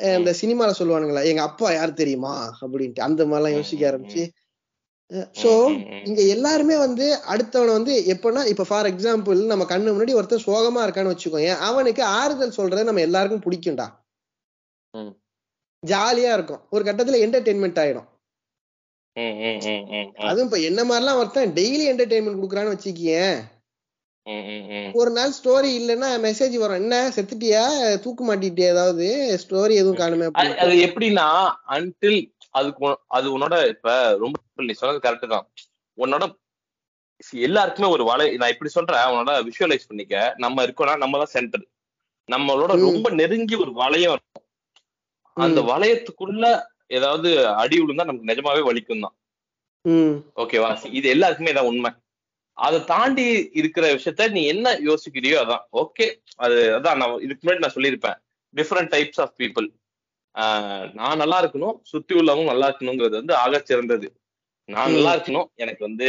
இந்த சினிமால சொல்லுவானுங்களா எங்க அப்பா யார் தெரியுமா? அப்படின்ட்டு. அந்த மாதிரிலாம் யோசிக்க ஆரம்பிச்சு சோ. இங்க எல்லாருமே வந்து அடுத்தவனை வந்து எப்படின்னா இப்ப ஃபார் எக்ஸாம்பிள் நம்ம கண்ணு முன்னாடி ஒருத்தன் சோகமா இருக்கான்னு வச்சுக்கோங்க அவனுக்கு ஆறுதல் சொல்றது நம்ம எல்லாருக்கும் பிடிக்கும்டா. ஜாலியா இருக்கும். ஒரு கட்டத்துல என்டர்டெயின்மெண்ட் ஆயிடும். அதுவும் இப்ப என்ன மாதிரிலாம் ஒருத்தன் டெய்லி என்டர்டெயின்மெண்ட் குடுக்குறான்னு வச்சுக்கியேன். ஒரு நாள் ஸ்டோரி இல்லைன்னா மெசேஜ் வரும். என்ன செத்துட்டியா? தூக்கு மாட்டிட்டியா? ஏதாவது ஸ்டோரி எதுவும் காணுமே அது எப்படின்னா அன்டில் அதுக்கு அது உன்னோட இப்ப ரொம்ப நீ சொன்னது கரெக்ட் தான். உன்னோட எல்லாருக்குமே ஒரு வலை நான் இப்படி சொல்றேன் உன்னோட விஷுவலைஸ் பண்ணிக்க. நம்ம இருக்கோம்னா நம்ம தான் சென்டர் நம்மளோட. ரொம்ப நெருங்கி ஒரு வளையம் இருக்கும். அந்த. வளையத்துக்குள்ள ஏதாவது அடி விழுந்தா நமக்கு நிஜமாவே வலிக்கும் தான். ஓகேவா இது எல்லாருக்குமே தான் உண்மை. அதை தாண்டி இருக்கிற விஷயத்த நீ என்ன யோசிக்கிறியோ அதான். ஓகே அது அதான் நான் இதுக்கு முன்னாடி நான் சொல்லியிருப்பேன். டிஃப்ரெண்ட் டைப்ஸ் ஆஃப் பீப்புள் நான் நல்லா இருக்கணும் சுத்தி உள்ளவங்க நல்லா இருக்கணுங்கிறது வந்து ஆகச் சிறந்தது. நான். நல்லா இருக்கணும் எனக்கு வந்து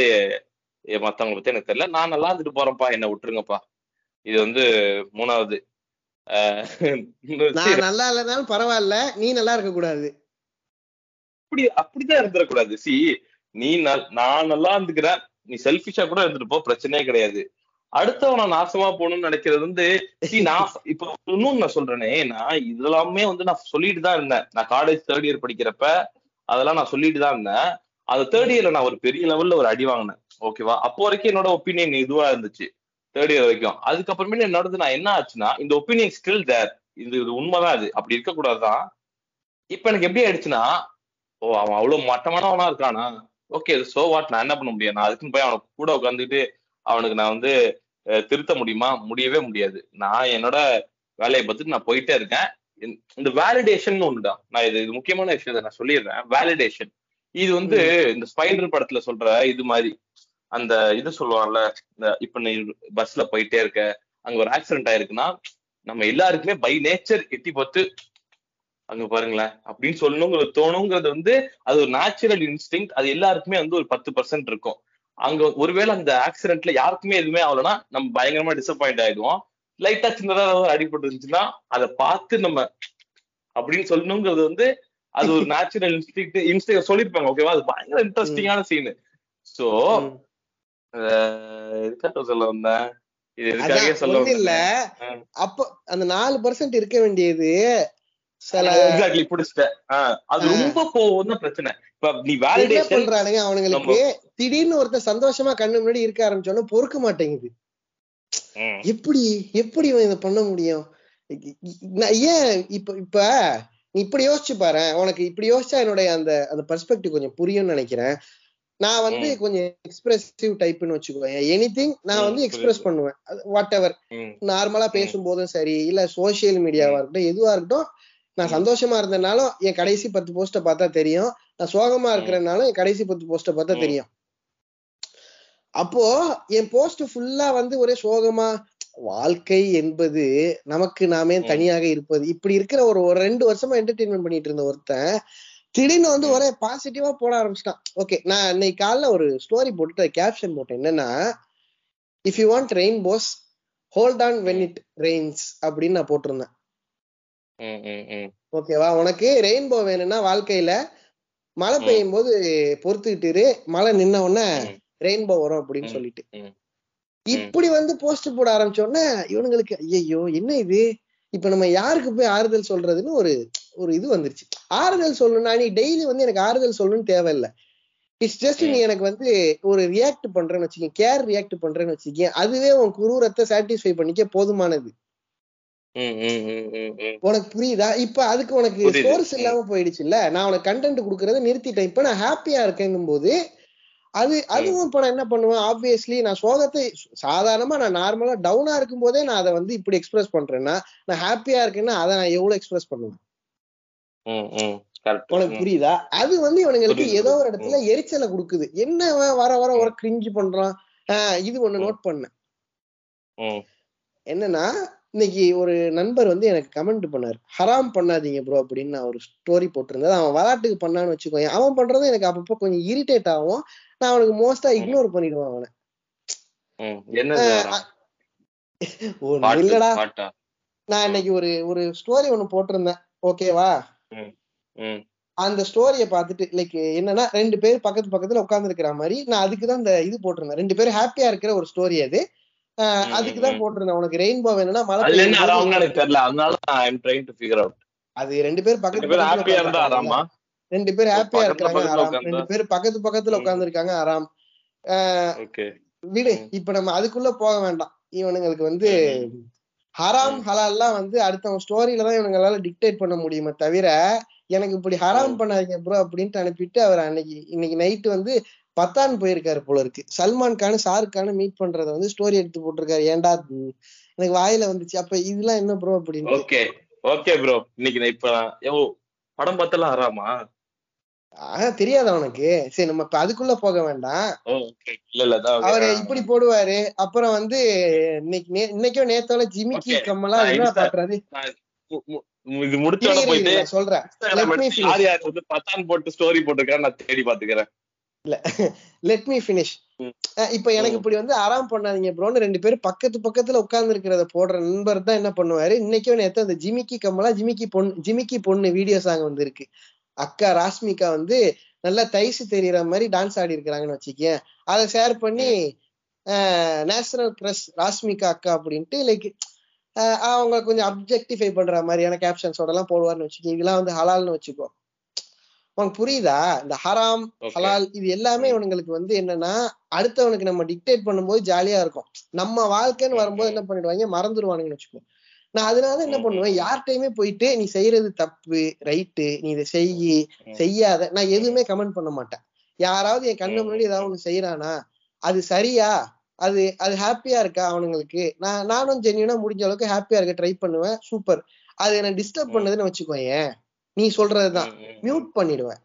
மத்தவங்கள பத்தி எனக்கு தெரியல. நான் நல்லா இருந்துட்டு போறேன்ப்பா என்ன விட்டுருங்கப்பா. இது வந்து மூணாவது. நான் நல்லா இல்லைனாலும் பரவாயில்ல நீ நல்லா இருக்க கூடாது அப்படி அப்படிதான் இருந்துடக்கூடாது சி நீ நான் நல்லா இருந்துக்கிறேன். நீ செல்ஃபிஷா கூட இருந்துட்டு போ பிரச்சனையே கிடையாது. அடுத்தவன நாசமா போகணும்னு நினைக்கிறது வந்து நான் இப்ப இன்னும் நான் சொல்றேனே நான் இதெல்லாமே வந்து நான் சொல்லிட்டு தான் இருந்தேன். நான் காலேஜ் தேர்ட் இயர் படிக்கிறப்ப அதெல்லாம் நான் சொல்லிட்டு தான் இருந்தேன். அது தேர்ட் இயர்ல நான் ஒரு பெரிய லெவல்ல ஒரு அடி வாங்கினேன். ஓகேவா அப்போ வரைக்கும் என்னோட ஒப்பீனியன் இதுவா இருந்துச்சு. தேர்ட் இயர் வரைக்கும். அதுக்கப்புறமே என்னோடது நான் என்ன ஆச்சுன்னா இந்த ஒப்பீனியன் ஸ்டில் தேர் இது இது உண்மைதான் அது. அப்படி இருக்கக்கூடாதுதான் இப்ப எனக்கு எப்படி ஆயிடுச்சுன்னா ஓ அவன் அவ்வளவு மட்டமானவனா இருக்கானா? ஓகே சோ வாட் நான் என்ன பண்ண முடியும்? நான் அதுக்குன்னு போய் அவனுக்கு கூட உட்காந்துட்டு அவனுக்கு நான் வந்து திருத்த முடியுமா? முடியவே முடியாது. நான் என்னோட வேலையை பார்த்துட்டு நான் போயிட்டே இருக்கேன். இந்த- வேலிடேஷன் ஒண்ணுதான். நான் இது இது முக்கியமான விஷயத்தை நான் சொல்லிடுறேன். வேலிடேஷன் இது வந்து இந்த ஸ்பைடர் படத்துல சொல்ற இது மாதிரி அந்த இது சொல்லுவாங்கல்ல இந்த இப்ப நீ பஸ்ல போயிட்டே இருக்க அங்க ஒரு ஆக்சிடென்ட் ஆயிருக்குன்னா நம்ம எல்லாருக்குமே பை நேச்சர் எட்டி பார்த்து அங்க பாருங்களேன் அப்படின்னு சொல்லணுங்கிறது தோணுங்கிறது வந்து அது ஒரு நேச்சுரல் இன்ஸ்டிங் அது எல்லாருக்குமே வந்து ஒரு பத்து பர்சன்ட் இருக்கும். அங்க ஒருவேளை அந்த ஆக்சிடென்ட்ல யாருக்குமே எதுவுமே ஆகலன்னா நம்ம பயங்கரமா டிசப்பாயிண்ட் ஆயிடுவோம். லைட்டா சின்னதா ஏதாவது அடிபட்டு இருந்துச்சுன்னா அதை பார்த்து நம்ம அப்படின்னு சொல்லணுங்கிறது வந்து அது ஒரு நேச்சுரல் இன்ஸ்டிங் இன்ஸ்டிங் சொல்லிருப்பாங்க ஓகேவா அது பயங்கர இன்ட்ரெஸ்டிங்கான சீனு சோ ம். எதுக்காக சொல்ல வந்தேன்? இல்ல. அப்போ அந்த நாலு பர்சன்ட் இருக்க வேண்டியது எக்ஸாக்ட்லி புடிச்சிட்டேன் ஆஹ் அது ஆ. ரொம்ப போகும் தான் பிரச்சனை. இப்ப நீ என்ன வேலிடேஷன் பண்றானுங்க அவனுங்களுக்கு? திடீர்னு ஒருத்தன் சந்தோஷமா கண்ணு முன்னாடி இருக்க ஆரம்பிச்சோன்னா பொறுக்க மாட்டேங்குது. எப்படி எப்படி இதை பண்ண முடியும்? நான் ஏன் இப்ப இப்ப நீ இப்படி யோசிச்சு பாரு. உனக்கு இப்படி யோசிச்சா என்னுடைய அந்த அந்த பெர்ஸ்பெக்டிவ் கொஞ்சம் புரியும்னு நினைக்கிறேன். நான் வந்து. கொஞ்சம் எக்ஸ்பிரசிவ் டைப்னு வச்சுக்கோங்க எனி திங் நான் வந்து. எக்ஸ்பிரஸ் பண்ணுவேன். வாட் எவர் நார்மலா பேசும்போதும் சரி இல்ல சோசியல் மீடியாவா இருக்கட்டும் எதுவா இருக்கட்டும் நான். சந்தோஷமா இருந்தனாலும் என் கடைசி பத்து போஸ்ட பார்த்தா தெரியும் நான் சோகமா இருக்கிறனாலும் என் கடைசி பத்து போஸ்ட பார்த்தா. தெரியும் அப்போ என் போஸ்ட் ஃபுல்லா வந்து ஒரே சோகமா வாழ்க்கை என்பது நமக்கு நாமே. தனியாக இருப்பது இப்படி இருக்கிற ஒரு ஒரு ரெண்டு வருஷமா என்டர்டெயின்மெண்ட் பண்ணிட்டு இருந்த ஒருத்தன் திடீர்னு வந்து. ஒரே பாசிட்டிவா போட ஆரம்பிச்சிட்டான் ஓகே நான் இன்னைக்கு காலைல ஒரு ஸ்டோரி போட்டுட்டு கேப்ஷன் போட்டேன் என்னன்னா if you want rainbows hold on when it rains அப்படின்னு நான் போட்டிருந்தேன் ஓகேவா உனக்கு ரெயின்போ வேணும்னா வாழ்க்கையில மழை. பெய்யும் போது பொறுத்துக்கிட்டு மழை நின்ன உடனே. ரெயின்போ வரும் அப்படின்னு. சொல்லிட்டு. இப்படி வந்து போஸ்ட் போட ஆரம்பிச்ச உடனே இவனுங்களுக்கு ஐயோ என்ன இது இப்ப நம்ம யாருக்கு போய் ஆறுதல் சொல்றதுன்னு ஒரு ஒரு இது வந்துருச்சு ஆறுதல் சொல்லணும்னா நீ டெய்லி வந்து எனக்கு ஆறுதல் சொல்லணும்னு தேவையில்ல இட்ஸ் ஜஸ்ட் நீ. எனக்கு வந்து ஒரு ரியாக்ட் பண்றேன்னு வச்சுக்கேன் கேர் ரியாக்ட் பண்றேன்னு வச்சுக்கேன் அதுவே உன் குரூரத்தை சாட்டிஸ்ஃபை பண்ணிக்க போதுமானது உனக்கு புரியுதா? இப்ப அதுக்கு உனக்கு. சோர்ஸ் இல்லாம போயிடுச்சு இல்ல நான் உனக்கு கண்டென்ட் கொடுக்கறத நிறுத்திட்டேன் இப்ப நான் ஹாப்பியா இருக்கேங்கும் போது அது அதுவும் இப்ப நான் என்ன பண்ணுவேன்? ஆப்வியஸ்லி நான் சோகத்தை சாதாரணமா நான் நார்மலா டவுனா இருக்கும் போதே நான் அதை வந்து இப்படி எக்ஸ்பிரஸ் பண்றேன்னா நான் ஹாப்பியா இருக்கேன்னா அதை நான் எவ்வளவு எக்ஸ்பிரஸ் பண்ணுவேன்? உனக்கு புரியுதா? அது வந்து இவனுங்களுக்கு ஏதோ ஒரு. இடத்துல எரிச்சலை கொடுக்குது. என்ன வர வர ஒரு கிரிஞ்சு பண்றான்? ஆஹ் இது ஒண்ணு. நோட் பண்ணேன். என்னன்னா இன்னைக்கு ஒரு நண்பர் வந்து எனக்கு கமெண்ட் பண்ணாரு. ஹராம் பண்ணாதீங்க ப்ரோ அப்படின்னு நான் ஒரு ஸ்டோரி போட்டிருந்தேன். அவன் விளையாட்டுக்கு பண்ணான்னு வச்சுக்கோங்க அவன் பண்றதும் எனக்கு அப்பப்போ கொஞ்சம் இரிட்டேட் ஆகும். நான் அவனுக்கு மோஸ்டா இக்னோர் பண்ணிடுவேன் அவனை. பாட்டு, இல்லடா? நான் இன்னைக்கு ஒரு ஒரு ஸ்டோரி ஒண்ணு போட்டிருந்தேன். ஓகேவா அந்த ஸ்டோரியை பார்த்துட்டு லைக் என்னன்னா ரெண்டு பேர் பக்கத்து பக்கத்துல உட்கார்ந்து இருக்கிற மாதிரி நான் அதுக்கு தான் இந்த இது போட்டிருந்தேன். ரெண்டு பேரும் ஹாப்பியா இருக்கிற ஒரு ஸ்டோரி அது. ஆஹ் ம், அதுக்கு தான் ம். போட்டிருந்தேன் உனக்கு ரெயின்போ வேணும்னா மழை எனக்கு தெரியல அதனால I am trying to figure out அது ரெண்டு பேர் பக்கத்து பக்கத்துல ஹாப்பியா இருந்தா ஆறாமா ரெண்டு பேர் ஹாப்பியா இருக்காங்க உட்கார்ந்தா? ரெண்டு பேர் பக்கத்து பக்கத்துல. உட்கார்ந்து இருக்காங்க ஓகே விடு. இப்ப நம்ம அதுக்குள்ள போக வேண்டாம் இவனுங்களுக்கு வந்து. ஹராம். ஹலால்லாம் வந்து அடுத்தவங்க ஸ்டோரியில தான் இவனுங்களால டிக்டேட் பண்ண முடியுமே தவிர எனக்கு இப்படி ஹராம். பண்ணாதீங்க ப்ரோ அப்படின்ட்டு அனுப்பிட்டு அவர் அன்னைக்கு இன்னைக்கு நைட்டு வந்து பத்தான் போயிருக்காரு போல இருக்கு. சல்மான் கான் ஷாருக் கான் மீட் பண்றத வந்து ஸ்டோரி எடுத்து போட்டிருக்காரு. ஏன்டா ம், எனக்கு வாயில வந்துச்சு. அப்ப இதெல்லாம் என்ன ப்ரோ அப்படின்னு. ஓகே ஓகே ப்ரோ இன்னைக்கு நான் இப்ப யோ படம் பார்த்தலாம் ஆறாமா? ஆஹ் தெரியாதா உனக்கு சரி நம்ம இப்ப அதுக்குள்ள போக வேண்டாம். அவரு. இப்படி போடுவாரு. அப்புறம் வந்து இன்னைக்கு நே- இன்னைக்கோ நேத்தோட ஜிமிக்கி. கம்மலா என்ன பாக்குறாரு? இது முடிச்ச இரு, உடனே இரு, போயிட்டு சொல்றேன். போட்டு ஸ்டோரி போட்டிருக்கான்னு நான் தேடி பாத்துக்கிறேன் லெட் மீ ஃபினிஷ் ம். இப்ப எனக்கு. இப்படி வந்து ஆறாம் பண்ணாதீங்க ப்ரோன்னு ரெண்டு பேரும் பக்கத்து பக்கத்துல உட்கார்ந்து இருக்கிறத போடுற நண்பர் தான் என்ன பண்ணுவாரு? இன்னைக்கும் நேத்து அந்த ஜிமிக்கி கம்மலா ஜிமிக்கி பொண்ணு ஜிமிக்கி பொண்ணு வீடியோ சாங் வந்து இருக்கு அக்கா ராஷ்மிகா வந்து நல்லா தைசு தெரியற மாதிரி டான்ஸ் ஆடி இருக்கிறாங்கன்னு வச்சுக்கேன் அதை ஷேர் பண்ணி நேஷனல் கிரஷ் ராஷ்மிகா அக்கா அப்படின்ட்டு லைக் அவங்க கொஞ்சம் அப்ஜெக்டிஃபை பண்ற மாதிரியான கேப்ஷன்ஸோட எல்லாம் போடுவார்னு வச்சுக்கோ இதெல்லாம் வந்து ஹலால்னு வச்சுக்கோ. உனக்கு புரியுதா? இந்த ஹராம். ஹலால் இது எல்லாமே. இவனுங்களுக்கு வந்து என்னன்னா அடுத்தவனுக்கு நம்ம டிக்டேட் பண்ணும்போது ஜாலியா இருக்கும். நம்ம வாழ்க்கைன்னு வரும்போது. என்ன பண்ணிடுவாங்க? மறந்துடுவானுங்கன்னு வச்சுக்கோ நான் அதனால என்ன பண்ணுவேன். யார்கிட்டயுமே போயிட்டு நீ செய்யறது தப்பு ரைட்டு நீ இதை செய்யி. செய்யாத. நான் எதுவுமே கமெண்ட் பண்ண மாட்டேன். யாராவது என் கண்ணு முன்னாடி ஏதாவது ஒண்ணு செய்யறானா அது சரியா? அது அது ஹாப்பியா இருக்கா அவனுங்களுக்கு? நான் நானும் ஜென்யூனா முடிஞ்ச அளவுக்கு ஹாப்பியா இருக்க ட்ரை பண்ணுவேன். சூப்பர் அது என்ன டிஸ்டர்ப். பண்ணுதுன்னு வச்சுக்கோயேன். நீ சொல்றதுதான். மியூட் பண்ணிடுவேன்.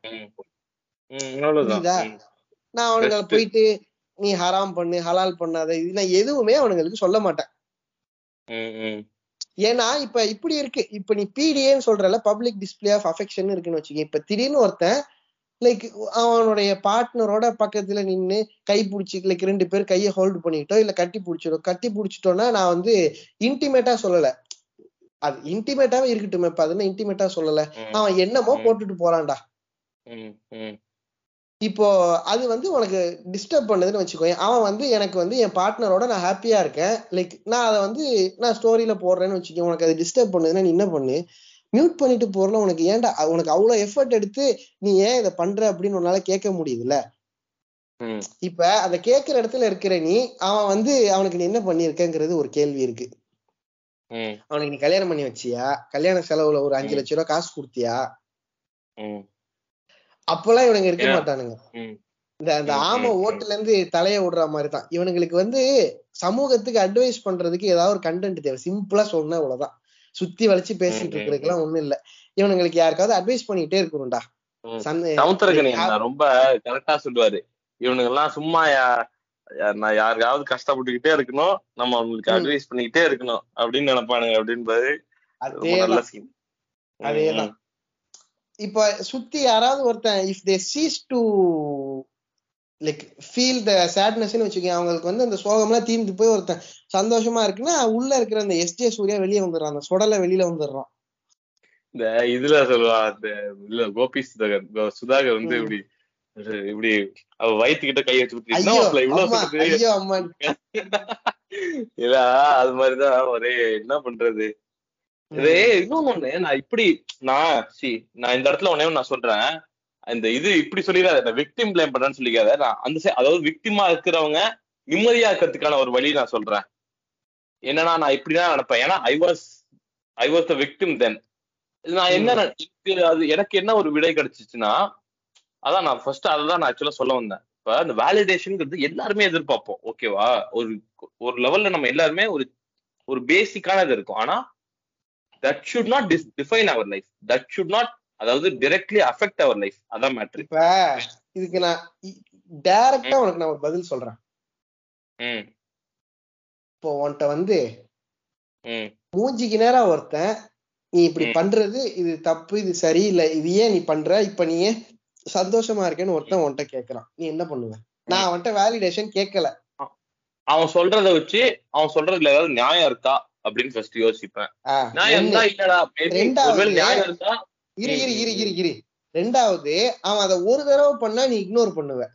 நான் அவனுங்களை Best. போயிட்டு நீ ஹராம் பண்ணு ஹலால் பண்ணாத இது நான் எதுவுமே அவனுங்களுக்கு சொல்ல மாட்டேன். ஏன்னா இப்ப இப்படி இருக்கு. இப்ப நீ பிடிஏன்னு சொல்றல பப்ளிக் டிஸ்பிளே ஆஃப் அஃபெக்ஷன் இருக்குன்னு வச்சுக்க. இப்ப திடீர்னு ஒருத்தன் லைக் அவனுடைய பார்ட்னரோட பக்கத்துல நின்னு கை பிடிச்சி லைக் ரெண்டு பேர் கையை ஹோல்ட் பண்ணிக்கிட்டோ இல்ல கட்டி பிடிச்சிடும் கட்டி பிடிச்சிட்டோம்னா நான் வந்து இன்டிமேட்டா சொல்லல. அது இன்டிமேட்டாவே இருக்கட்டும் இப்ப அதுன்னு இன்டிமேட்டா சொல்லல? அவன் என்னமோ. போட்டுட்டு போறான்டா. இப்போ அது வந்து உனக்கு டிஸ்டர்ப் பண்ணுதுன்னு வச்சுக்கோ அவன் வந்து எனக்கு வந்து என் பார்ட்னரோட நான் ஹாப்பியா இருக்கேன். லைக் நான் அதை வந்து நான் ஸ்டோரியில போடுறேன்னு வச்சுக்கோ உனக்கு அது டிஸ்டர்ப் பண்ணுதுன்னா நீ என்ன பண்ணு? மியூட் பண்ணிட்டு போறல உனக்கு ஏன்டா உனக்கு அவ்வளவு எஃபர்ட் எடுத்து நீ ஏன் இதை பண்ற அப்படின்னு உன்னால கேட்க முடியுதுல்ல? இப்ப அந்த கேட்கிற இடத்துல இருக்கிற நீ அவன் வந்து அவனுக்கு நீ என்ன பண்ணிருக்கங்கிறது ஒரு கேள்வி இருக்கு. அவனுக்கு நீ கல்யாணம் பண்ணி வச்சியா? கல்யாண செலவுல ஒரு அஞ்சு ம். லட்ச ரூபா காசு கொடுத்தியா? அப்பெல்லாம் இவனுங்க இருக்க. மாட்டானுங்க. இந்த அந்த ஆமை. ஓட்டுல இருந்து தலைய விடுற மாதிரி தான் இவனுங்களுக்கு வந்து சமூகத்துக்கு அட்வைஸ் பண்றதுக்கு ஏதாவது ஒரு கண்டென்ட் தேவை. சிம்பிளா சொன்னா இவ்வளவுதான் சுத்தி வளைச்சு பேசிட்டு ம், ம், இருக்கிறதுக்கெல்லாம் ஒண்ணும் இல்ல. இவனுங்களுக்கு யாருக்காவது அட்வைஸ் பண்ணிட்டே இருக்கணும்டா. ரொம்ப கரெக்டா சொல்லுவாரு இவனுங்க எல்லாம் சும்மா யா- யா- நான் யாருக்காவது கஷ்டப்பட்டுக்கிட்டே இருக்கணும் நம்ம அவங்களுக்கு. அட்வைஸ் பண்ணிக்கிட்டே இருக்கணும். அப்படின்னு நினைப்பானுங்க அப்படின்றது நல்ல சீன் அதேதான். இப்ப சுத்தி யாராவது ஒருத்தன் if they cease to like feel the சேட்னஸ்னு வச்சுக்கோங்க அவங்களுக்கு வந்து அந்த சோகம்லாம் தீர்ந்து போய் ஒருத்தன் சந்தோஷமா இருக்குன்னா உள்ள இருக்கிற அந்த எஸ்ஜே சூர்யா வெளியே வந்துடுறான். அந்த சுடலை வெளியில வந்துடுறான். இந்த இதுல சொல்லுவா அந்த இல்ல கோபி சுதாகர் சுதாகர் வந்து. இப்படி இப்படி அவ வயிற்றுக்கிட்ட கை வச்சு ஐயோ இல்ல அது மாதிரிதான் ஒரே என்ன பண்றது? இது ஒண்ணு நான் இப்படி நான் சி நான் இந்த இடத்துல ஒண்ணு நான் சொல்றேன். இந்த இது இப்படி சொல்லிடாத இந்த விக்டிம் பிளேம் பண்றேன்னு சொல்லிக்காத. நான் அந்த side- அதாவது விக்டிமா இருக்கிறவங்க நிம்மதியா இருக்கிறதுக்கான ஒரு வழி நான் சொல்றேன். என்னன்னா நான் இப்படிதான் நினைப்பேன் ஏன்னா I was I was the victim then நான் என்ன நினை- எனக்கு அது எனக்கு என்ன ஒரு விடை கிடைச்சிச்சுன்னா அதான் நான் ஃபர்ஸ்ட் அதுதான் நான் ஆக்சுவலா சொல்ல வந்தேன். இப்ப இந்த வேலிடேஷன்ங்கிறது எல்லாருமே எதிர்பார்ப்போம். ஓகேவா ஒரு ஒரு லெவல்ல நம்ம எல்லாருமே ஒரு ஒரு பேசிக்கான இது இருக்கும். ஆனா that should not define our life that should not அதாவது டிரெக்ட்லி அஃபெக்ட் அவர் லைஃப் அதான் மேட்ரு இப்ப இதுக்கு நான் டைரக்டா உனக்கு நான் ஒரு பதில் சொல்றேன். இப்போ உன்கிட்ட வந்து மூஞ்சிக்கு நேரா ஒருத்தன் நீ இப்படி. பண்றது இது தப்பு இது சரியில்லை இது ஏன் நீ பண்ற? இப்ப நீ சந்தோஷமா இருக்கேன்னு ஒருத்தன் உன்கிட்ட கேக்குறான். நீ என்ன பண்ணுவ? நான் அவன்கிட்ட வேலிடேஷன் கேட்கல அவன் சொல்றத வச்சு அவன் சொல்றதுல ஏதாவது நியாயம் இருக்கா அப்படின்னு ஃபர்ஸ்ட் யோசிப்பேன். நியாயம். இருந்தா இல்லடா ரெண்டாவது- ஒருவேளை நியாயம் இருந்தா இரு இரு இரு இரு இரு. ரெண்டாவது அவன் அதை ஒரு தடவை பண்ணா நீ இக்னோர் பண்ணுவ.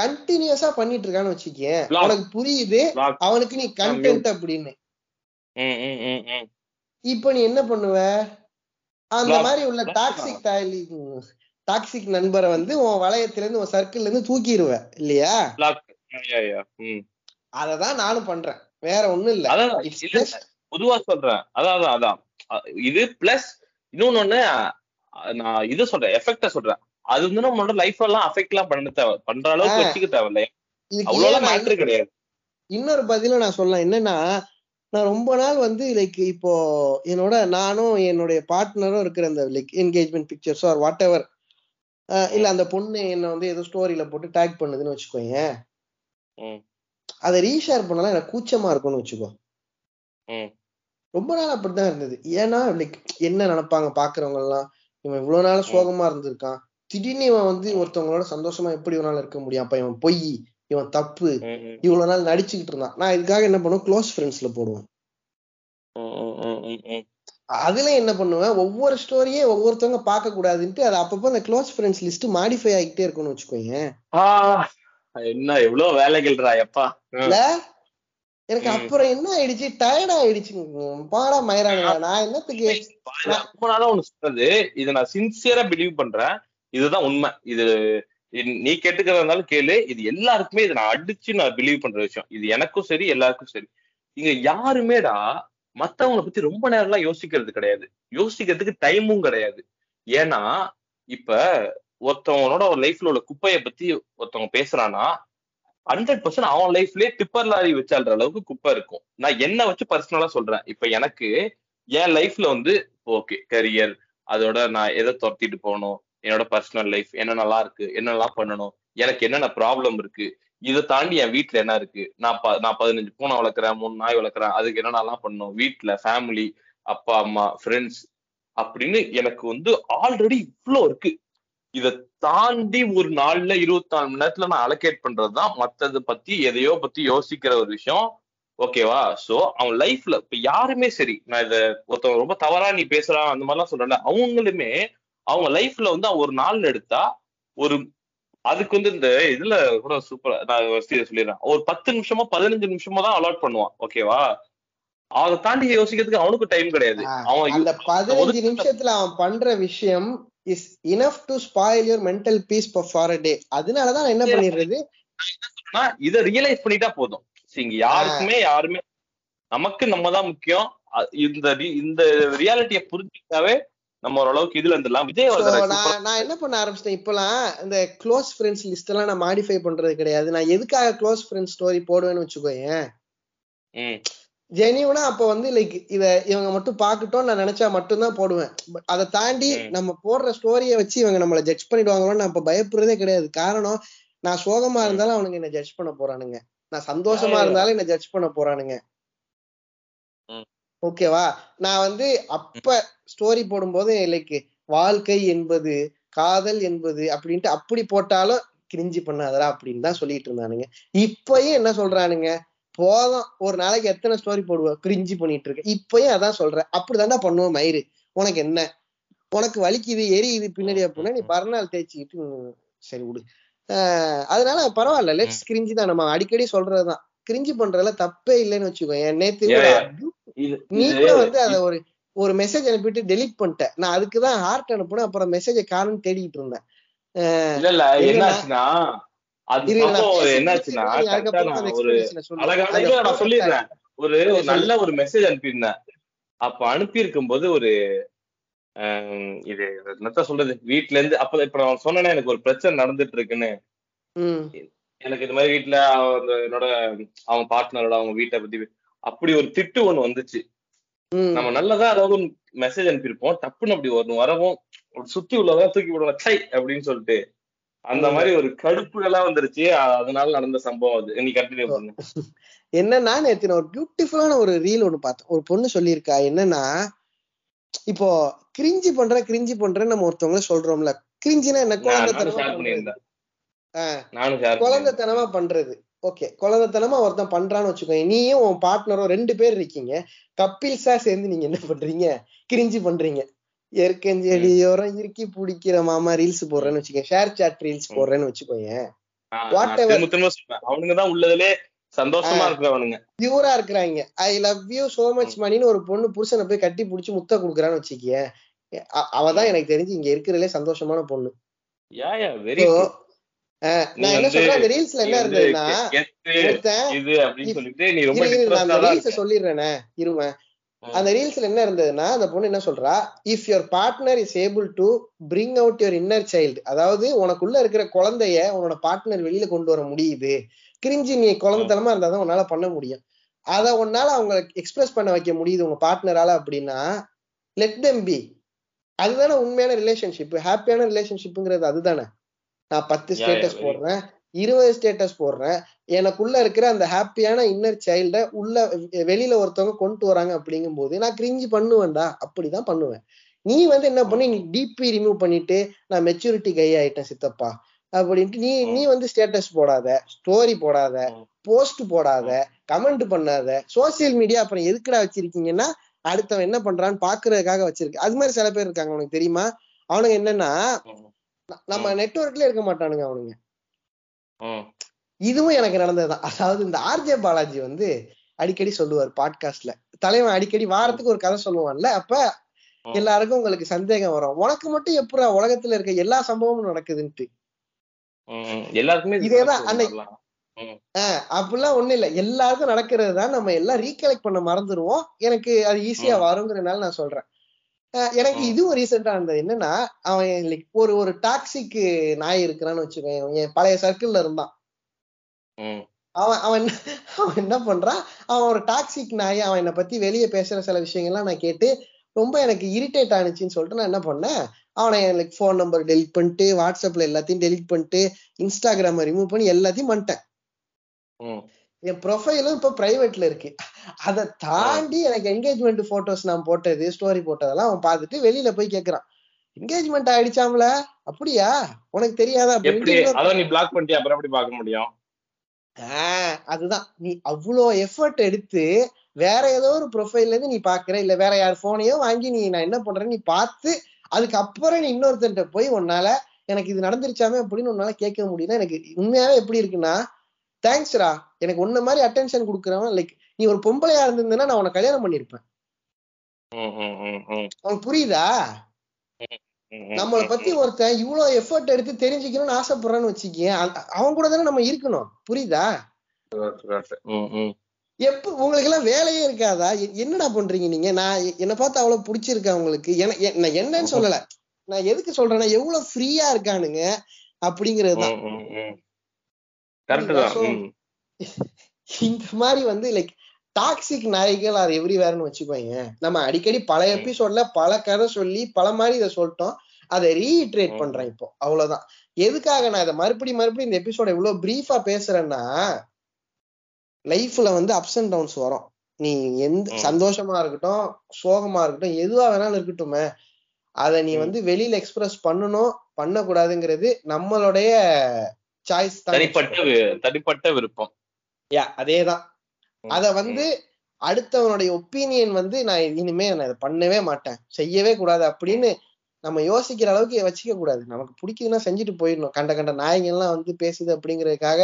கண்டினியூஸா பண்ணிட்டு இருக்கான்னு வச்சுக்கேன். உனக்கு புரியுது. அவனுக்கு நீ கண்டென்ட் அப்படின்னு. இப்ப நீ என்ன பண்ணுவ? அந்த. மாதிரி உள்ள டாக்ஸிக் டாக்ஸிக் நண்பரை வந்து உன் வளையத்துல இருந்து உன் சர்க்கிள்ல இருந்து தூக்கிடுவ இல்லையா. அததான் நானும் பண்றேன். வேற ஒண்ணும் இல்ல. பொதுவா சொல்றேன். அதான் அதான் இது பிளஸ் இன்னொன்னு நான் இது சொல்றேன் எஃபெக்ட சொல்றேன். அது வந்து நம்மளோட லைஃப் எல்லாம் அஃபெக்ட் எல்லாம் பண்ண தேவை. பண்ற அளவுக்கு. வச்சுக்க தேவையில்ல. அவ்வளவு மேட்ரு கிடையாது. இன்னொரு பதிலும் நான் சொல்லலாம் என்னன்னா நான் ரொம்ப நாள் வந்து லைக் இப்போ என்னோட நானும் என்னுடைய பார்ட்னரும் இருக்கிற அந்த லைக் என்கேஜ்மெண்ட் பிக்சர்ஸோ ஆர் வாட் எவர் இல்ல அந்த பொண்ணு என்ன வந்து ஏதோ ஸ்டோரியில போட்டு டேக் பண்ணுதுன்னு வச்சுக்கோங்க. அதை ரீஷேர் பண்ணலாம் எனக்கு கூச்சமா இருக்கும்னு வச்சுக்கோ. ரொம்ப நாள் அப்படிதான் இருந்தது. ஏன்னா லைக் என்ன நினைப்பாங்க பாக்குறவங்க எல்லாம் இவன் இவ்வளவு நாள் சோகமா இருந்திருக்கான். திடீர்னு இவன் வந்து ஒருத்தவங்களோட சந்தோஷமா எப்படி இவனால இருக்க முடியும்? அப்ப இவன் பொய். இவன் தப்பு. இவ்வளவு நாள் நடிச்சுக்கிட்டு இருந்தான். நான் இதுக்காக என்ன பண்ணுவேன்? க்ளோஸ் ஃப்ரெண்ட்ஸ்ல போடுவேன். அதுல என்ன பண்ணுவேன்? ஒவ்வொரு ஸ்டோரியே ஒவ்வொருத்தவங்க பார்க்க கூடாதுன்ட்டு அது அப்பப்போ அந்த க்ளோஸ் ஃப்ரெண்ட்ஸ் லிஸ்ட் மாடிஃபை ஆகிட்டே இருக்கும்னு வச்சுக்கோங்க ஆ, என்ன எவ்வளவு வேலைகள்ரா எப்பா. இல்ல? எனக்கு. அப்புறம் என்ன ஆயிடுச்சு? டயர்ட் ஆயிடுச்சு பாடா மயிரானுங்க நான் என்னத்துக்கு? ரொம்ப நாளா ஒண்ணு சொல்றது. இதை நான் சின்சியரா பிலீவ் பண்றேன். இதுதான் உண்மை. இது- நீ கேட்டுக்கிறதா இருந்தாலும் கேளு. இது எல்லாருக்குமே இதை நான் அடிச்சு நான் பிலீவ் பண்ற விஷயம். இது எனக்கும் சரி எல்லாருக்கும் சரி. இங்க யாருமேடா மத்தவங்கள பத்தி ரொம்ப நேரம்லாம் யோசிக்கிறது கிடையாது. யோசிக்கிறதுக்கு டைமும் கிடையாது. ஏன்னா இப்ப ஒருத்தவனோட ஒரு லைஃப்ல உள்ள குப்பையை பத்தி ஒருத்தவங்க பேசுறானா ஹண்ட்ரட் பர்சன்ட் அவன் லைஃப்லயே டிப்பர் லாரி வச்சாடுற அளவுக்கு குப்பை இருக்கும். நான் என்ன வச்சு பர்சனலா சொல்றேன். இப்ப எனக்கு என் லைஃப்ல வந்து ஓகே கரியர் அதோட நான் எதை துரத்திட்டு போகணும்? என்னோட பர்சனல் லைஃப் என்ன நல்லா இருக்கு என்னெல்லாம் பண்ணணும் எனக்கு என்னென்ன ப்ராப்ளம் இருக்கு இதை தாண்டி என் வீட்ல என்ன இருக்கு? நான் நான் பதினஞ்சு பூனை வளர்க்குறேன் மூணு நாய் வளர்க்குறேன் அதுக்கு என்னென்னலாம் பண்ணணும்? வீட்டுல ஃபேமிலி அப்பா அம்மா ஃப்ரெண்ட்ஸ் அப்படின்னு எனக்கு வந்து ஆல்ரெடி இவ்ளோ இருக்கு. இத தாண்டி ஒரு நாள்ல இருபத்தி நாலு மணி நேரத்துல நான் அலோகேட் பண்றதுதான் மத்தத பத்தி எதையோ பத்தி யோசிக்கிற ஒரு விஷயம். ஓகேவா சோ அவன் லைஃப்ல இப்ப யாருமே சரி நான் இத ஒருத்தவங்க ரொம்ப தவறா நீ பேசுறான் அந்த மாதிரிலாம் சொல்றேன் அவங்களுமே அவங்க லைஃப்ல வந்து ஒரு நாள் எடுத்தா ஒரு அதுக்கு வந்து இந்த இதுல கூட சூப்பரா நான் சொல்லிடுறேன். ஒரு பத்து நிமிஷமோ பதினஞ்சு நிமிஷமோ தான் அலாட் பண்ணுவான் ஓகேவா அதை தாண்டி யோசிக்கிறதுக்கு அவனுக்கு டைம் கிடையாது. அவன் அந்த பதினஞ்சு நிமிஷத்துல அவன் பண்ற விஷயம் is enough to spoil your mental peace for a day அதனாலதான் என்ன பண்ணிடுறது? இத ரியலைஸ் பண்ணிட்டா போதும். இங்க யாருக்குமே யாருமே நமக்கு நம்ம தான் முக்கியம். இந்த இந்த ரியாலிட்டிய புரிஞ்சுக்கிட்டாவே நம்ம ஓரளவுக்கு இதுல இருந்துலாம் விஜய் நான் நான் என்ன பண்ண ஆரம்பிச்சிட்டேன் இப்பெல்லாம் இந்த க்ளோஸ் ஃப்ரெண்ட்ஸ் லிஸ்ட் எல்லாம் நான் மாடிஃபை பண்றது கிடையாது. நான் எதுக்காக க்ளோஸ் ஃப்ரெண்ட்ஸ் ஸ்டோரி போடுவேன்னு வச்சுக்கோயேன். ஜெனியூனா அப்ப வந்து லைக் இத இவங்க மட்டும் பாக்கட்டும் நான் நினைச்சா மட்டும்தான் போடுவேன். அதை தாண்டி நம்ம போடுற ஸ்டோரிய வச்சு இவங்க நம்மள ஜட்ஜ் பண்ணிடுவாங்களோன்னு நான் இப்ப பயப்படுறதே கிடையாது. காரணம் நான் சோகமா இருந்தாலும் அவனுங்க என்ன ஜட்ஜ் பண்ண போறானுங்க. நான் சந்தோஷமா இருந்தாலும் என்ன ஜட்ஜ் பண்ண போறானுங்க. ஓகேவா நான் வந்து அப்ப ஸ்டோரி போடும்போது லைக் வாழ்க்கை என்பது காதல் என்பது அப்படின்ட்டு அப்படி போட்டாலும் கிரிஞ்சி பண்ணாதரா அப்படின்னு தான் சொல்லிட்டு இருந்தானுங்க. இப்பயும் என்ன சொல்றானுங்க? போதும். ஒரு நாளைக்கு எத்தனை ஸ்டோரி போடுவோம் கிரிஞ்சி பண்ணிட்டு இருக்க. இப்பயும் அதான் சொல்றேன் அப்படிதான்டா பண்ணுவோம் மயிறு? உனக்கு என்ன? உனக்கு வலிக்குது எரியுது பின்னாடி அப்படின்னா நீ பரநாள் தேய்ச்சிக்கிட்டு சரி விடு. அதனால பரவாயில்ல. லெட்ஸ் கிரிஞ்சி தான். நம்ம அடிக்கடி சொல்றதுதான். கிரிஞ்சி பண்றதுல தப்பே இல்லைன்னு வச்சுக்கோ என் நேத்து நீ கூட வந்து அத ஒரு ஒரு மெசேஜ் அனுப்பிட்டு டெலிட் பண்ணிட்டேன் நான் அதுக்குதான் ஹார்ட் அனுப்புனேன் அப்புறம் மெசேஜ காணும் தேடிட்டு இருந்தேன். இல்ல இல்ல என்னாச்சுன்னா அது என்னாச்சுன்னா ஒரு நான் சொல்லிடுறேன். ஒரு நல்ல ஒரு மெசேஜ் அனுப்பியிருந்தேன். அப்ப அனுப்பி இருக்கும் போது ஒரு இது என்னத்த சொல்றது? வீட்டுல இருந்து அப்ப இப்ப நான் சொன்னேன்னா எனக்கு ஒரு பிரச்சனை நடந்துட்டு இருக்குன்னு எனக்கு இந்த மாதிரி வீட்டுல என்னோட அவங்க பார்ட்னரோட அவங்க வீட்டை பத்தி அப்படி ஒரு திட்டு ஒண்ணு வந்துச்சு. நம்ம நல்லதா அதாவது மெசேஜ் அனுப்பியிருப்போம். டப்புன்னு அப்படி ஒண்ணு வரவும் ஒரு சுத்தி உள்ளதான் தூக்கி விடுவோம் சை அப்படின்னு சொல்லிட்டு. அந்த மாதிரி ஒரு கடுப்பு எல்லாம் வந்துருச்சு அதனால நடந்த சம்பவம் அது. நீ கண்டினியூ பண்ணு. என்னன்னா நேத்து ஒரு பியூட்டிஃபுல்லான ஒரு ரீல் ஒண்ணு பார்த்தேன். ஒரு பொண்ணு சொல்லியிருக்கா என்னன்னா இப்போ கிரிஞ்சி பண்ற கிரிஞ்சி பண்றேன்னு நம்ம ஒருத்தவங்கள சொல்றோம்ல. கிரிஞ்சினா என்ன? குழந்தைத்தனமா குழந்தைத்தனமா பண்றது. ஓகே குழந்தைத்தனமா ஒருத்தன் பண்றான்னு வச்சுக்கோங்க. நீயும் உன் பார்ட்னரும் ரெண்டு பேர் இருக்கீங்க. கப்பில்ஸா சேர்ந்து நீங்க என்ன பண்றீங்க? கிரிஞ்சி பண்றீங்க. எருக்கஞ்செடியோரம் இறுக்கி பிடிக்கிற மாமா ரீல்ஸ் போடுறேன்னு வச்சுக்கோங்க ஷேர் சாட் ரீல்ஸ் போடுறேன்னு வச்சுக்கோங்க வாட் எவர் அவனுங்கதான் உள்ளதுலே சந்தோஷமா இருக்கிறவனுங்க. பியூரா இருக்கிறாங்க. I love you so much மணின்னு ஒரு பொண்ணு புருஷனை போய் கட்டி புடிச்சு முத்த குடுக்குறான்னு வச்சுக்கிய அவதான் எனக்கு தெரிஞ்சு இங்க இருக்கிறதுலே சந்தோஷமான பொண்ணு. நான் என்ன சொல்றேன்? அந்த ரீல்ஸ்ல என்ன இருந்ததுன்னா சொல்லிடுறேனே இருவேன் அந்த ரீல்ஸ்ல என்ன இருந்ததுன்னா அந்த பொண்ணு என்ன சொல்றா? If your partner is able to bring out your inner child அதாவது உனக்குள்ள இருக்கிற குழந்தைய உன்னோட பார்ட்னர் வெளியில கொண்டு வர முடியுது. கிரிஞ்சி நீ குழந்தைத்தனமா இருந்தா தான் உன்னால பண்ண முடியும். அத உன்னால அவங்க எக்ஸ்பிரஸ் பண்ண வைக்க முடியுது உங்க பார்ட்னரால அப்படின்னா லெட் தெம் பி அதுதானே உண்மையான ரிலேஷன்ஷிப் ஹாப்பியான ரிலேஷன்ஷிப்ங்கிறது அதுதானே. நான் பத்து ஸ்டேட்டஸ் போடுறேன் இருபது ஸ்டேட்டஸ் போடுறேன். எனக்குள்ள இருக்கிற அந்த ஹாப்பியான இன்னர் சைல்ட உள்ள வெளியில ஒருத்தவங்க கொண்டு வராங்க அப்படிங்கும் போது நான் கிரிஞ்சி பண்ணுவேன்டா அப்படிதான் பண்ணுவேன். நீ வந்து என்ன பண்ணி நீ டிபி ரிமூவ் பண்ணிட்டு நான் மெச்சூரிட்டி கை ஆயிட்டேன் சித்தப்பா அப்படின்ட்டு நீ நீ வந்து ஸ்டேட்டஸ் போடாத ஸ்டோரி போடாத போஸ்ட் போடாத கமெண்ட் பண்ணாத சோசியல் மீடியா அப்புறம் எதுக்குடா வச்சிருக்கீங்கன்னா அடுத்தவன் என்ன பண்றான்னு பாக்குறதுக்காக வச்சிருக்கு. அது மாதிரி சில பேர் இருக்காங்க உனக்கு தெரியுமா? அவனுங்க என்னன்னா நம்ம நெட்ஒர்க்ல இருக்க மாட்டானுங்க அவனுங்க. இதுவும் எனக்கு நடந்ததுதான். அதாவது இந்த ஆர்ஜே பாலாஜி வந்து அடிக்கடி சொல்லுவார் பாட்காஸ்ட்ல தலைவன் அடிக்கடி வாரத்துக்கு ஒரு கதை சொல்லுவான்ல. அப்ப எல்லாருக்கும் உங்களுக்கு சந்தேகம் வரும். உனக்கு மட்டும் எப்படா உலகத்துல இருக்க எல்லா சம்பவமும் நடக்குதுன்ட்டு. எல்லாருக்குமே இதேதான் அன்னைக்கு அப்படிலாம் ஒண்ணு இல்ல. எல்லாருக்கும் நடக்கிறது தான் நம்ம எல்லாம் ரீகலெக்ட் பண்ண மறந்துடுவோம் எனக்கு அது ஈஸியா வருங்கிறனால நான் சொல்றேன். எனக்கு இதுவும் ரீசெண்டா இருந்தது. என்னன்னா அவன் ஒரு ஒரு டாக்ஸிக் நாய் இருக்கிறான்னு வச்சுக்கோங்க என் பழைய சர்க்கிள்ல இருந்தான். அவன் அவன் அவன் என்ன பண்றான்? அவன் ஒரு டாக்ஸிக் நாய். அவன் என்னை பத்தி வெளியே பேசுற சில விஷயங்கள்லாம் நான் கேட்டு ரொம்ப எனக்கு இரிட்டேட் ஆனிச்சுன்னு சொல்லிட்டு நான் என்ன பண்ணேன்? அவனை லைக் ஃபோன் நம்பர் டெலிட் பண்ணிட்டு வாட்ஸ்அப்ல எல்லாத்தையும் டெலிட் பண்ணிட்டு இன்ஸ்டாகிராம ரிமூவ் பண்ணி எல்லாத்தையும் பண்ணிட்டேன். என் ப்ரொஃபைலும் இப்ப பிரைவேட்ல இருக்கு. அதை தாண்டி எனக்கு என்கேஜ்மெண்ட் போட்டோஸ் நான் போட்டது ஸ்டோரி போட்டதெல்லாம் அவன் பார்த்துட்டு வெளியில போய் கேக்குறான். என்கேஜ்மெண்ட் ஆயிடுச்சாம்ல? அப்படியா? உனக்கு தெரியாதா? எப்படி? அப்படின்ட்டு அதான் நீ பிளாக் பண்ணிட்டியா? அப்புறம் எப்படி பார்க்க முடியும்? ஆஹ் அதுதான். நீ அவ்வளோ எஃபர்ட் எடுத்து வேற ஏதோ ஒரு ப்ரொஃபைல்ல இருந்து நீ பாக்குற இல்ல வேற யார் போனையோ வாங்கி நீ நான் என்ன பண்றேன்னு நீ பார்த்து அதுக்கப்புறம் நீ இன்னொருத்தன்ட்ட போய் உன்னால எனக்கு இது நடந்துருச்சாமே அப்படின்னு உன்னால கேட்க முடியும்னா எனக்கு உண்மையாவே எப்படி இருக்குன்னா தேங்க்ஸ்ரா எனக்கு உன்ன மாதிரி அட்டென்ஷன் கொடுக்குறவன் லைக் நீ ஒரு பொம்பளையா இருந்திருந்தேன்னா நான் உன்னை கல்யாணம் பண்ணிருப்பேன் உனக்கு புரியுதா? நம்மளை பத்தி ஒருத்தன் இவ்வளவு எஃபர்ட் எடுத்து தெரிஞ்சுக்கணும்னு ஆசைப்படுறான்னு வச்சுக்கேன் அவன் கூட தானே நம்ம இருக்கணும். புரியுதா. எப்ப உங்களுக்கு எல்லாம் வேலையே இருக்காதா? என்னடா பண்றீங்க நீங்க? நான் என்னை பார்த்து அவ்வளவு பிடிச்சிருக்கா உங்களுக்கு? என- எ- நான் என்னன்னு சொல்லல. நான் எதுக்கு சொல்றேன்னா எவ்வளவு ஃப்ரீயா இருக்கானுங்க அப்படிங்கறதுதான் இந்த மாதிரி வந்து லைக் டாக்ஸிக் நாய்கள் ஆர் எவ்ரிவேர்னு வச்சுக்கோங்க நம்ம அடிக்கடி பல. எபிசோட்ல பல கதை சொல்லி பல மாதிரி இதை சொல்லிட்டோம் அதை ரீட்ரேட் ம். பண்றேன் இப்போ அவ்வளவுதான் எதுக்காக நான் இதை மறுபடியும் மறுபடியும் இந்த எபிசோட இவ்வளவு பிரீஃபா பேசுறேன்னா லைஃப்ல வந்து அப்ஸ் அண்ட் டவுன்ஸ் வரும் நீ எந்த. சந்தோஷமா இருக்கட்டும் சோகமா இருக்கட்டும் எதுவா வேணாலும் இருக்கட்டுமே அதை நீ. வந்து வெளியில எக்ஸ்பிரஸ் பண்ணணும் பண்ணக்கூடாதுங்கிறது நம்மளுடைய சாய்ஸ் தான் தனிப்பட்ட தனிப்பட்ட விருப்பம் யா அதேதான். அத வந்து அடுத்தவனுடைய ஒப்பீனியன் வந்து நான் இனிமே நான் இதை பண்ணவே மாட்டேன். செய்யவே கூடாது அப்படின்னு நம்ம யோசிக்கிற அளவுக்கு வச்சுக்க கூடாது. நமக்கு பிடிக்குதுன்னா செஞ்சுட்டு போயிடணும். கண்ட கண்ட நாய்ங்க எல்லாம் வந்து பேசுது அப்படிங்கறதுக்காக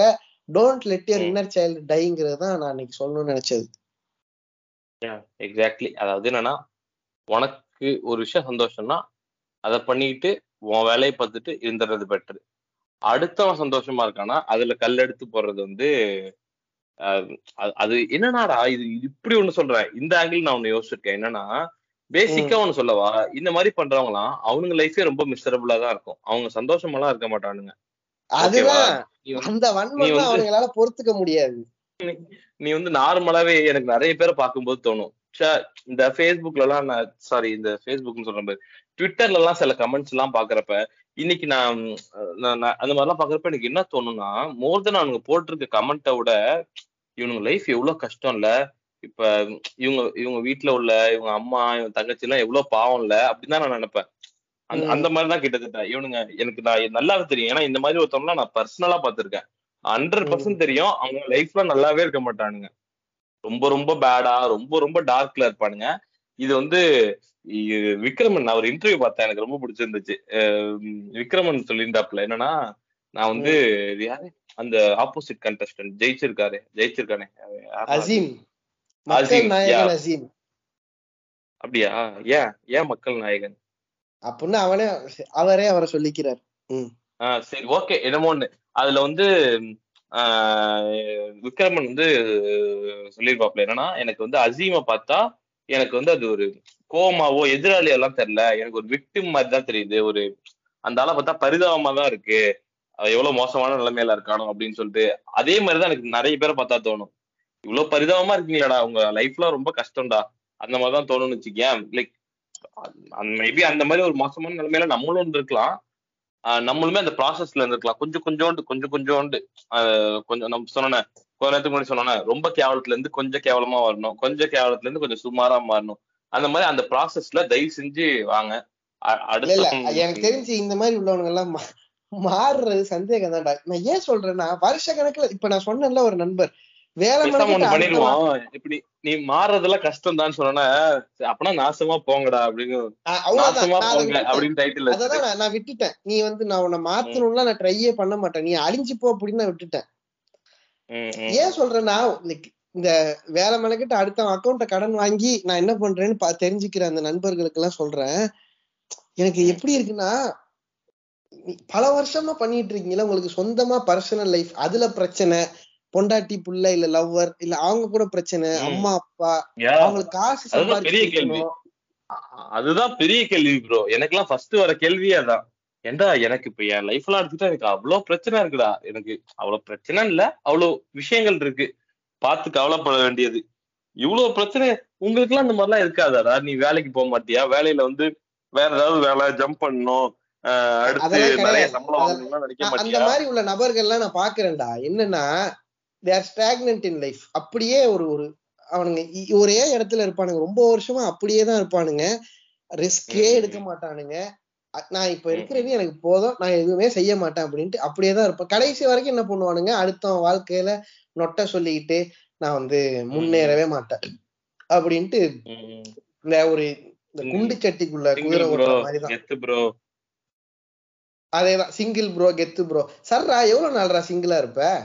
don't let your um. Inner child டைங்கிறது தான் நான் இன்னைக்கு சொல்லணும்னு நினைச்சது. எக்ஸாக்ட்லி அதாவது என்னன்னா உனக்கு ஒரு விஷயம் சந்தோஷம்னா அதை பண்ணிட்டு உன் வேலையை பார்த்துட்டு இருந்துடுறது பெட்டர் அடுத்தவன் சந்தோஷமா இருக்கானா அதுல கல் எடுத்து போடுறது வந்து அது- என்னன்னாடா இது இப்படி ஒண்ணு சொல்றேன். இந்த ஆங்கிள் நான் ஒண்ணு யோசிச்சிருக்கேன். என்னன்னா பேசிக்கா ஒண்ணு சொல்லவா இந்த மாதிரி பண்றவங்களாம் அவனுங்க லைஃபே ரொம்ப மிசரபிளா தான் இருக்கும். அவங்க சந்தோஷமெல்லாம் இருக்க மாட்டானுங்க. அதுதான். அந்த வன்மம் அவங்களால பொறுத்துக்க முடியாது. நீ வந்து நார்மலாவே எனக்கு நிறைய பேரை பார்க்கும்போது தோணும். இந்த ஃபேஸ்புக்ல எல்லாம் நான் சாரி இந்த ஃபேஸ்புக்னு சொல்ற மாதிரி ட்விட்டர்ல எல்லாம் சில கமெண்ட்ஸ் எல்லாம் பாக்குறப்ப இன்னைக்கு நான் அந்த மாதிரிலாம் பாக்குறப்ப எனக்கு என்ன தோணும்னா மோர் தென் அவனுங்க போட்டிருக்க கமெண்ட்டை விட இவனுங்க லைஃப் எவ்வளவு கஷ்டம் இல்ல இப்ப இவங்க இவங்க வீட்ல உள்ள இவங்க அம்மா இவங்க தங்கச்சி எல்லாம் எவ்வளவு பாவம் இல்ல அப்படின்னு தான் நான் நினைப்பேன். அந்த. அந்த மாதிரி தான் கிட்டத்தட்ட. இவனுங்க எனக்கு நான் நல்லாவே தெரியும். ஏன்னா இந்த மாதிரி ஒருத்தவங்கள நான் பர்சனலா பார்த்திருக்கேன். ஹண்ட்ரட் பர்சன்ட் தெரியும். அவங்க லைஃப்ல நல்லாவே இருக்க மாட்டானுங்க. ரொம்ப ரொம்ப பேடா ரொம்ப ரொம்ப டார்க்ல இருப்பானுங்க. இது வந்து விக்ரமன் நான் ஒரு இன்டர்வியூ பார்த்தேன். எனக்கு ரொம்ப பிடிச்சிருந்துச்சு. விக்ரமன் சொல்லியிருந்தாப்புல. என்னன்னா நான் வந்து யாரு? அந்த ஆப்போசிட் கண்டஸ்டன்ட் ஜெயிச்சிருக்காரு ஜெயிச்சிருக்கானே? அசீம். மக்கள் நாயகன். அசீம். அப்படியா? ஏன் ஏன் மக்கள் நாயகன்? அப்படின்னு அவனே அவரே அவரை சொல்லிக்கிறார். சரி ஓகே என்னமோ ஒண்ணு. அதுல வந்து ஆஹ் விக்ரமன் வந்து சொல்லியிருப்பாப்ல என்னன்னா எனக்கு வந்து அசீமை பார்த்தா எனக்கு வந்து அது ஒரு கோமாவோ எதிராளி எல்லாம் தெரியல. எனக்கு ஒரு விக்டிம் மாதிரி தான் தெரியுது. ஒரு அந்த ஆளை பார்த்தா பரிதாபமா தான் இருக்கு. எவ்வளவு மோசமான நிலைமையில இருக்கானோ அப்படின்னு சொல்லிட்டு அதே மாதிரிதான் எனக்கு நிறைய பேரை பார்த்தா தோணும். இவ்வளவு பரிதாபமா இருக்கீங்களாடா உங்க லைஃப்ல ரொம்ப கஷ்டம்டா. அந்த மாதிரிதான் தோணும்னு வச்சுக்கேன். லைக் மேபி அந்த மாதிரி ஒரு மோசமான நிலைமையில நம்மளும் இருக்கலாம் நம்மளுமே அந்த ப்ராசஸ்ல இருந்திருக்கலாம். கொஞ்சம் கொஞ்சோண்டு கொஞ்சம் கொஞ்சோண்டு. கொஞ்சம் நம்ம சொன்னேன் கொஞ்ச நேரத்துக்கு முன்னாடி சொன்னேன் ரொம்ப கேவலத்துல இருந்து கொஞ்சம் கேவலமா வரணும். கொஞ்சம் கேவலத்துல இருந்து கொஞ்சம் சுமாரா மாறணும். அந்த மாதிரி அந்த ப்ராசஸ்ல தயவு செஞ்சு வாங்க. அடுத்த எனக்கு தெரிஞ்சு இந்த மாதிரி உள்ளவங்க எல்லாம் மாறுறது சந்தேகம் தான்டா நான் ஏன் சொல்றேன்னா வருஷ கணக்குல இப்ப நான் சொன்னேன்ல ஒரு நண்பர் வேலை பண்ணிடுவோம். இப்படி நீ மாறுறதெல்லாம் கஷ்டம் தான் சொன்னா அப்பனா நாசமா போங்கடா அப்படின்னு நாசமா போங்க விட்டுட்டேன். அப்படின்னு டைட்டில் நான் விட்டுட்டேன். நீ வந்து நான் உன்னை மாத்தணும்லாம் நான் ட்ரையே பண்ண மாட்டேன். நீ அழிஞ்சு போ அப்படின்னு நான் விட்டுட்டேன். ஏன் சொல்றேன்னா இந்த வேலை மெனக்கிட்டு அடுத்த அக்கௌண்ட்ட கடன் வாங்கி நான் என்ன பண்றேன்னு தெரிஞ்சுக்கிற அந்த நண்பர்களுக்கு எல்லாம் சொல்றேன். எனக்கு எப்படி இருக்குன்னா பல வருஷமா பண்ணிட்டு இருக்கீங்களா உங்களுக்கு சொந்தமா பர்சனல் லைஃப் அதுல பிரச்சனை பொண்டாட்டி புள்ள இல்ல லவ்வர் இல்ல அவங்க கூட பிரச்சனை. அம்மா அப்பா அவங்களுக்கு காசு அதுதான் பெரிய கேள்வி. அதுதான் பெரிய கேள்வி ப்ரோ எனக்கெல்லாம் ஃபர்ஸ்ட் வர கேள்வியே அதான். ஏன்டா எனக்கு இப்ப என் லைஃப் எல்லாம் எடுத்துட்டா எனக்கு அவ்வளவு பிரச்சனை இருக்குடா. எனக்கு அவ்வளவு பிரச்சனை இல்ல அவ்வளவு விஷயங்கள் இருக்கு. பார்த்து கவலைப்பட வேண்டியது. இவ்வளவு பிரச்சனை உங்களுக்கு எல்லாம் இந்த மாதிரிலாம் இருக்காதாடா? நீ வேலைக்கு போக மாட்டியா? வேலையில வந்து வேற ஏதாவது வேலை ஜம்ப் பண்ணணும் அடுத்து அந்த மாதிரி உள்ள நபர்கள்லாம் நான் பாக்குறேன்டா என்னன்னா they are stagnant in life அப்படியே ஒரு ஒரு அவனுங்க ஒரே இடத்துல இருப்பானுங்க. ரொம்ப வருஷமா அப்படியே தான் இருப்பானுங்க. ரிஸ்கே. எடுக்க மாட்டானுங்க. நான் இப்ப இருக்கிறது எனக்கு போதும். நான் எதுவுமே செய்ய மாட்டேன் அப்படின்ட்டு அப்படியே தான் இருப்பேன். கடைசி வரைக்கும் என்ன பண்ணுவானுங்க? அடுத்தவன் வாழ்க்கையில நொட்ட சொல்லிக்கிட்டு நான் வந்து முன்னேறவே மாட்டேன். அப்படின்ட்டு. இந்த ஒரு இந்த குண்டு சட்டிக்குள்ள குதிரை சிங்கிள் ப்ரோ ஓட்டுற மாதிரி தான். கெத்து ப்ரோ அதேதான். சிங்கிள் ப்ரோ கெத்து ப்ரோ சர்ரா எவ்வளவு நாள்ரா சிங்கிளா இருப்ப?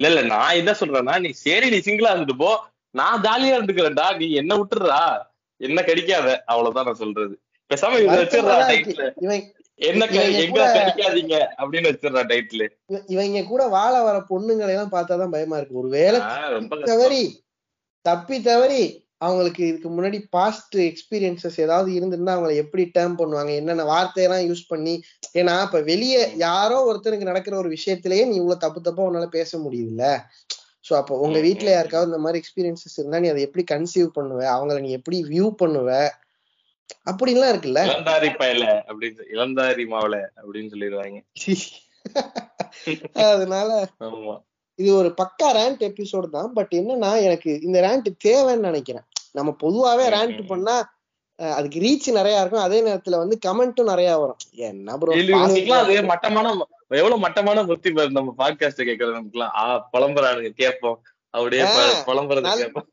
இல்ல இல்ல நான் என்ன சொல்றேன்னா நீ சரி நீ சிங்கிளா இருந்துட்டு போ. நான் ஜாலியா இருந்துக்கிறேன்டா. நீ என்ன விட்டுறா என்ன கடிக்காத? அவ்வளவுதான் நான் சொல்றது. பேசாம என்ன எங்க கூட- கடிக்காதீங்க அப்படின்னு வச்சிடுறா டைட்டில் இவ- இவங்க கூட வாழ வர பொண்ணுங்களை எல்லாம் பார்த்தாதான் பயமா இருக்கு. ஒருவேளை. தவறி தப்பி தவறி அவங்களுக்கு இதுக்கு முன்னாடி பாஸ்ட் எக்ஸ்பீரியன்சஸ் ஏதாவது இருந்திருந்தா அவங்களை எப்படி டேர்ம் பண்ணுவாங்க? என்னென்ன வார்த்தையெல்லாம் யூஸ் பண்ணி? ஏன்னா இப்ப வெளியே யாரோ ஒருத்தனுக்கு நடக்கிற ஒரு விஷயத்திலேயே நீ இவ்வளவு தப்பு தப்பா உன்னால பேச முடியுதுல்ல சோ அப்போ உங்க ம், யாருக்காவது இந்த மாதிரி எக்ஸ்பீரியன்சஸ் இருந்தா நீ அதை எப்படி கன்சீவ் பண்ணுவ? அவங்கள நீ எப்படி வியூ பண்ணுவ? அப்படின்லாம் இருக்குல்ல. இளந்தாரி பயல அப்படின்னு இளந்தாரி மாவள அப்படின்னு சொல்லிடுவாங்க. அதனால ஆமா. இது ஒரு பக்கா ரேண்ட் எபிசோடு தான். பட் என்னன்னா எனக்கு இந்த ரேண்ட் தேவைன்னு நினைக்கிறேன். நம்ம பொதுவாவே ரேண்ட் பண்ணா அதுக்கு ரீச் நிறைய இருக்கும். அதே நேரத்துல வந்து கமெண்ட்டும் நிறைய வரும். என்ன ப்ரோ அது மட்டமான எவ்வளவு மட்டமான புத்தி பாரு நம்ம பாட்காஸ்ட் கேட்கறது நமக்குலாம் ஆ புலம்புறானுங்க கேட்போம். அப்படியே புலம்புறது நல்ல- கேட்போம்.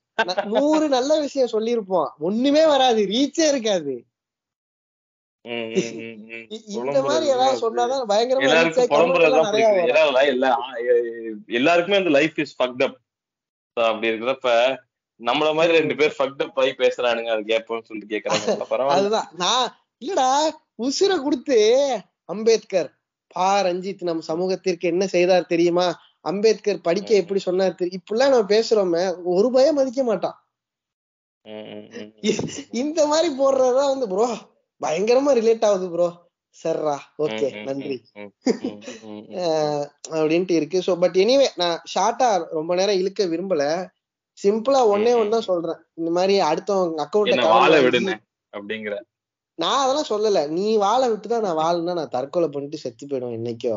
நூறு நல்ல விஷயம் சொல்லியிருப்போம். ஒண்ணுமே வராது ரீச்சே இருக்காது. இந்த மாதிரி ஏதாவது. சொன்னாதான் பயங்கரமா எல்லாருக்குமே அந்த லைஃப் இஸ் ஃபக்ட் அப் அப்படி இருக்கிறப்ப நம்மள மாதிரி ரெண்டு பேர் ஃபக்ட் அப் ஆகி பேசுறானுங்க அது கேட்போம்னு சொல்லிட்டு கேக்குறாங்க. பரவாயில்ல. அதுதான். நான் இல்லடா உசிரை கொடுத்து அம்பேத்கர் பா ரஞ்சித் நம் சமூகத்திற்கு என்ன செய்தார் தெரியுமா? அம்பேத்கர் படிக்க எப்படி சொன்னார் தெரியும் இப்படிலாம் நம்ம பேசுறோமே ஒரு பயம் மதிக்க மாட்டான். இந்த மாதிரி போடுறதுதான் வந்து ப்ரோ பயங்கரமா ரிலேட் ஆகுது ப்ரோ சர்ரா ஓகே நன்றி. அப்படின்ட்டு இருக்கு. சோ பட் எனிவே நான் ஷார்ட்டா ரொம்ப நேரம் இழுக்க விரும்பல. சிம்பிளா ஒன்னே ஒன்னு தான் சொல்றேன். இந்த மாதிரி அடுத்தவங்க வாழ அக்கௌண்ட் விடுன அப்படிங்கிற. நான் அதெல்லாம் சொல்லல. நீ வாழ விட்டுதான் நான் வாழனா நான் தற்கொலை பண்ணிட்டு செத்து போயிடுவேன் என்னைக்கோ.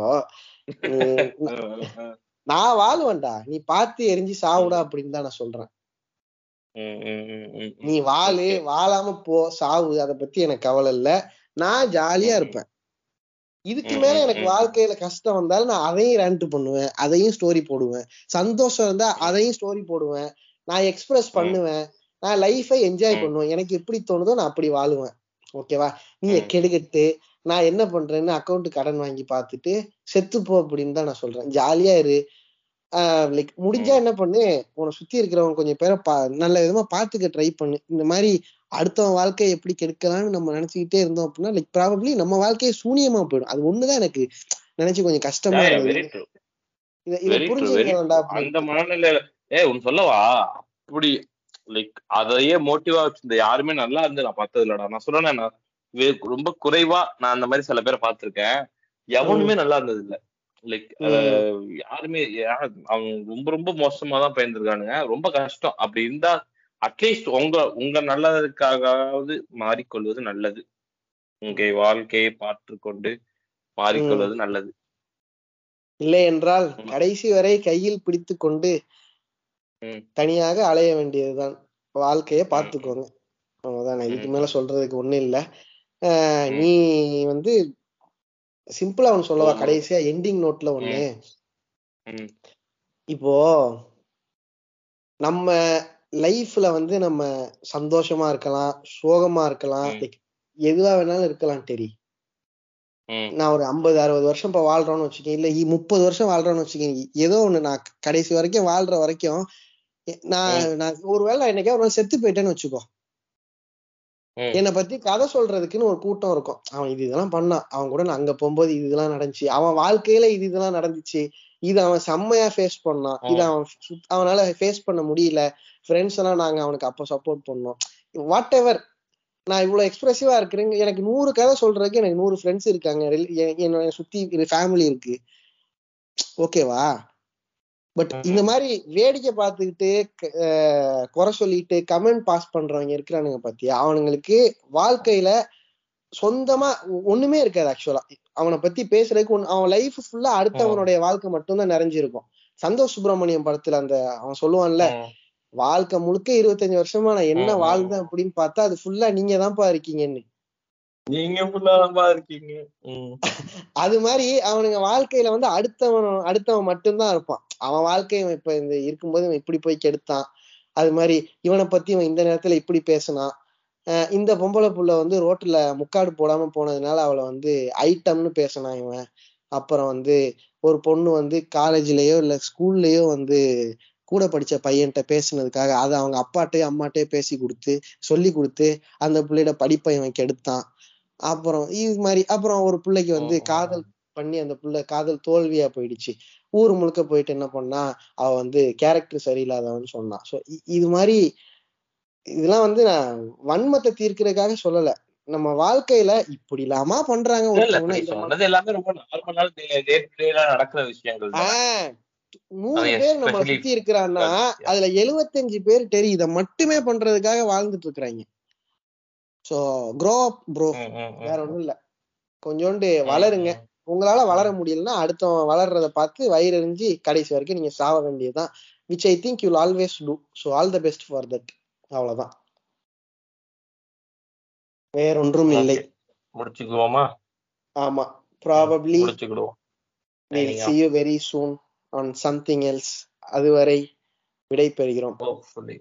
உம், நான் வாழுவேன்டா. நீ பார்த்து எரிஞ்சு சாவுடா அப்படின்னு தான் நான் சொல்றேன். நீ வாழு. வாழாம போ சாவு. அத பத்தி எனக்கு கவலை இல்ல. நான் ஜாலியா. இருப்பேன். இதுக்கு மேல எனக்கு. வாழ்க்கையில கஷ்டம் வந்தாலும் நான் அதையும் ரேண்ட் பண்ணுவேன். அதையும் ஸ்டோரி போடுவேன். சந்தோஷம் இருந்தா அதையும் ஸ்டோரி போடுவேன். நான் எக்ஸ்பிரஸ். பண்ணுவேன் நான் லைஃபை என்ஜாய். பண்ணுவேன் எனக்கு எப்படி தோணுதோ நான் அப்படி வாழுவேன் ஓகேவா நீ ம். கெடுகட்டு நான் என்ன பண்றேன்னு அக்கௌண்ட் கடன் வாங்கி பார்த்துட்டு செத்துப்போ அப்படின்னு தான் நான் சொல்றேன் ஜாலியா இரு லைக் முடிஞ்சா. என்ன பண்ணு உன்னை சுத்தி இருக்கிறவங்க கொஞ்சம் பேரை பா நல்ல விதமா பாத்துக்க ட்ரை பண்ணு இந்த மாதிரி அடுத்தவன் வாழ்க்கையை எப்படி கெடுக்கலாம்னு நம்ம நினைச்சுக்கிட்டே இருந்தோம் அப்படின்னா லைக் ப்ராபப்ளி நம்ம வாழ்க்கையே சூனியமா போயிடும் அது ஒண்ணுதான் எனக்கு நினைச்சு கொஞ்சம் கஷ்டமா true. இத புரிஞ்சுக்கலாம்டா. அந்த மனநிலையில ஏ உன் சொல்லவா? அப்படி லைக் அதையே மோட்டிவா வச்சிருந்த யாருமே நல்லா இருந்து நான் பார்த்தது இல்லடா நான் சொல்றேன் நான் வே- ரொம்ப குறைவா நான் அந்த மாதிரி சில பேரை பார்த்திருக்கேன். எவனுமே நல்லா இருந்தது இல்ல லைக் யாருமே அவங்க ரொம்ப ரொம்ப மோசமா தான் பயந்துருக்கானுங்க. ரொம்ப கஷ்டம். அப்படி இருந்தா அட்லீஸ்ட் உங்க உங்க நல்லதுக்காகவாவது மாறிக்கொள்வது நல்லது. உங்க வாழ்க்கையை பார்த்து கொண்டு மாறிக்கொள்வது நல்லது. இல்லை என்றால். கடைசி வரை கையில் பிடித்து கொண்டு. தனியாக அலைய வேண்டியதுதான். வாழ்க்கைய பாத்துக்கோங்க அவ்வளவுதான். இதுக்கு. மேல சொல்றதுக்கு ஒண்ணும் இல்ல. நீ வந்து சிம்பிளா ஒண்ணு சொல்லவா. கடைசியா எண்டிங் நோட்ல ஒண்ணு. இப்போ நம்ம லைஃப்ல வந்து நம்ம சந்தோஷமா இருக்கலாம் சோகமா இருக்கலாம் எதுவா வேணாலும் இருக்கலாம் தெரி. நான் ஒரு ஐம்பது அறுபது வருஷம் இப்ப வாழ்றோம்னு வச்சுக்கேன். இல்ல முப்பது வருஷம் வாழ்றோம்னு வச்சுக்கேன். ஏதோ ஒண்ணு நான் கடைசி வரைக்கும் வாழ்ற வரைக்கும் நான் நான் ஒருவேளை என்னைக்கா ஒரு நாள் செத்து போயிட்டேன்னு வச்சுக்கோ. என்னை பத்தி கதை சொல்றதுக்குன்னு ஒரு கூட்டம் இருக்கும். அவன் இது இதெல்லாம் பண்ணான் அவன் கூட நான் அங்க போகும்போது இது இதெல்லாம் நடந்துச்சு. அவன் வாழ்க்கையில இது இதெல்லாம் நடந்துச்சு. இது அவன் செம்மையா ஃபேஸ் பண்ணான். இது. அவன் அவனால ஃபேஸ் பண்ண முடியல. ஃப்ரெண்ட்ஸ் எல்லாம் நாங்க அவனுக்கு அப்ப சப்போர்ட் பண்ணோம். வாட் எவர் நான் இவ்வளவு எக்ஸ்பிரசிவா இருக்கிறேங்க. எனக்கு நூறு கதை சொல்றதுக்கு எனக்கு நூறு ஃப்ரெண்ட்ஸ் இருக்காங்க. என்னோட சுத்தி ஃபேமிலி இருக்கு. ஓகேவா? பட். இந்த மாதிரி வேடிக்கை பார்த்துக்கிட்டு குறை சொல்லிட்டு கமெண்ட் பாஸ் பண்றவங்க இருக்கிறானுங்க பாத்தியா? அவனுங்களுக்கு வாழ்க்கையில சொந்தமா ஒண்ணுமே இருக்காது ஆக்சுவலா அவனை பத்தி பேசுறதுக்கு ஒண்ணு- அவன் லைஃப் ஃபுல்லா அடுத்தவனுடைய வாழ்க்கை மட்டும்தான் நிறைஞ்சிருக்கும். சந்தோஷ் சுப்பிரமணியம் படத்துல அந்த அவன் சொல்லுவான்ல. வாழ்க்கை முழுக்க இருபத்தஞ்சு வருஷமா நான் என்ன வாழ்ந்தேன் அப்படின்னு பார்த்தா அது ஃபுல்லா நீங்க தான்ப்பா இருக்கீங்கன்னு. அது மாதிரி அவனுங்க வாழ்க்கையில வந்து அடுத்தவன் அடுத்தவன் மட்டும்தான் இருப்பான். அவன் வாழ்க்கை இவன் இப்ப இந்த இருக்கும்போது இவன் இப்படி போய் கெடுத்தான். அது மாதிரி இவனை பத்தி இவன் இந்த நேரத்துல இப்படி பேசினான். இந்த பொம்பளை புள்ள வந்து ரோட்ல முக்காடு போடாம போனதுனால அவளை வந்து ஐட்டம்னு பேசினான் இவன். அப்புறம் வந்து ஒரு பொண்ணு வந்து காலேஜ்லயோ இல்ல ஸ்கூல்லயோ வந்து கூட படிச்ச பையன்கிட்ட பேசுனதுக்காக அதை அவங்க அப்பாட்டையும் அம்மாட்டையும் பேசி கொடுத்து சொல்லி கொடுத்து அந்த பிள்ளையோட படிப்பை இவன் கெடுத்தான். அப்புறம் இது மாதிரி அப்புறம் ஒரு பிள்ளைக்கு வந்து காதல் பண்ணி அந்த பிள்ளை காதல் தோல்வியா போயிடுச்சு. ஊர் முழுக்க போயிட்டு என்ன பண்ணா அவ வந்து கேரக்டர் சரியில்லாதவன்னு சொன்னான் சோ இது மாதிரி இதெல்லாம் வந்து நான் வன்மத்தை தீர்க்கிறதுக்காக சொல்லல. நம்ம வாழ்க்கையில இப்படி இல்லாம பண்றாங்க சொன்னது எல்லாமே ரொம்ப நடக்கிற விஷயங்கள் நூறு பேர் especially சுத்தி இருக்கிறான்னா. அதுல எழுவத்தஞ்சு பேர் டெரி இதை மட்டுமே பண்றதுக்காக வாழ்ந்துட்டு இருக்கிறாங்க. So grow up bro. வேற ஒண்ணும் இல்ல. கொஞ்சோண்டு வளருங்க. உங்களால வளர முடியலன்னா அடுத்தவன் வளர்றத பார்த்து வயிறு எறிஞ்சு கடைசி வரைக்கும் நீங்க சாவ வேண்டியதுதான். Which I think you always do so all the best for that அவ்வளவுதான். வேறொன்றும் இல்லை. முடிச்சுக்குவோமா? ஆமா. ப்ராபப்ளி முடிச்சுக்கிடுவோம். Signing see you very soon on something else. அதுவரை விடை பெறுகிறோம் Hopefully.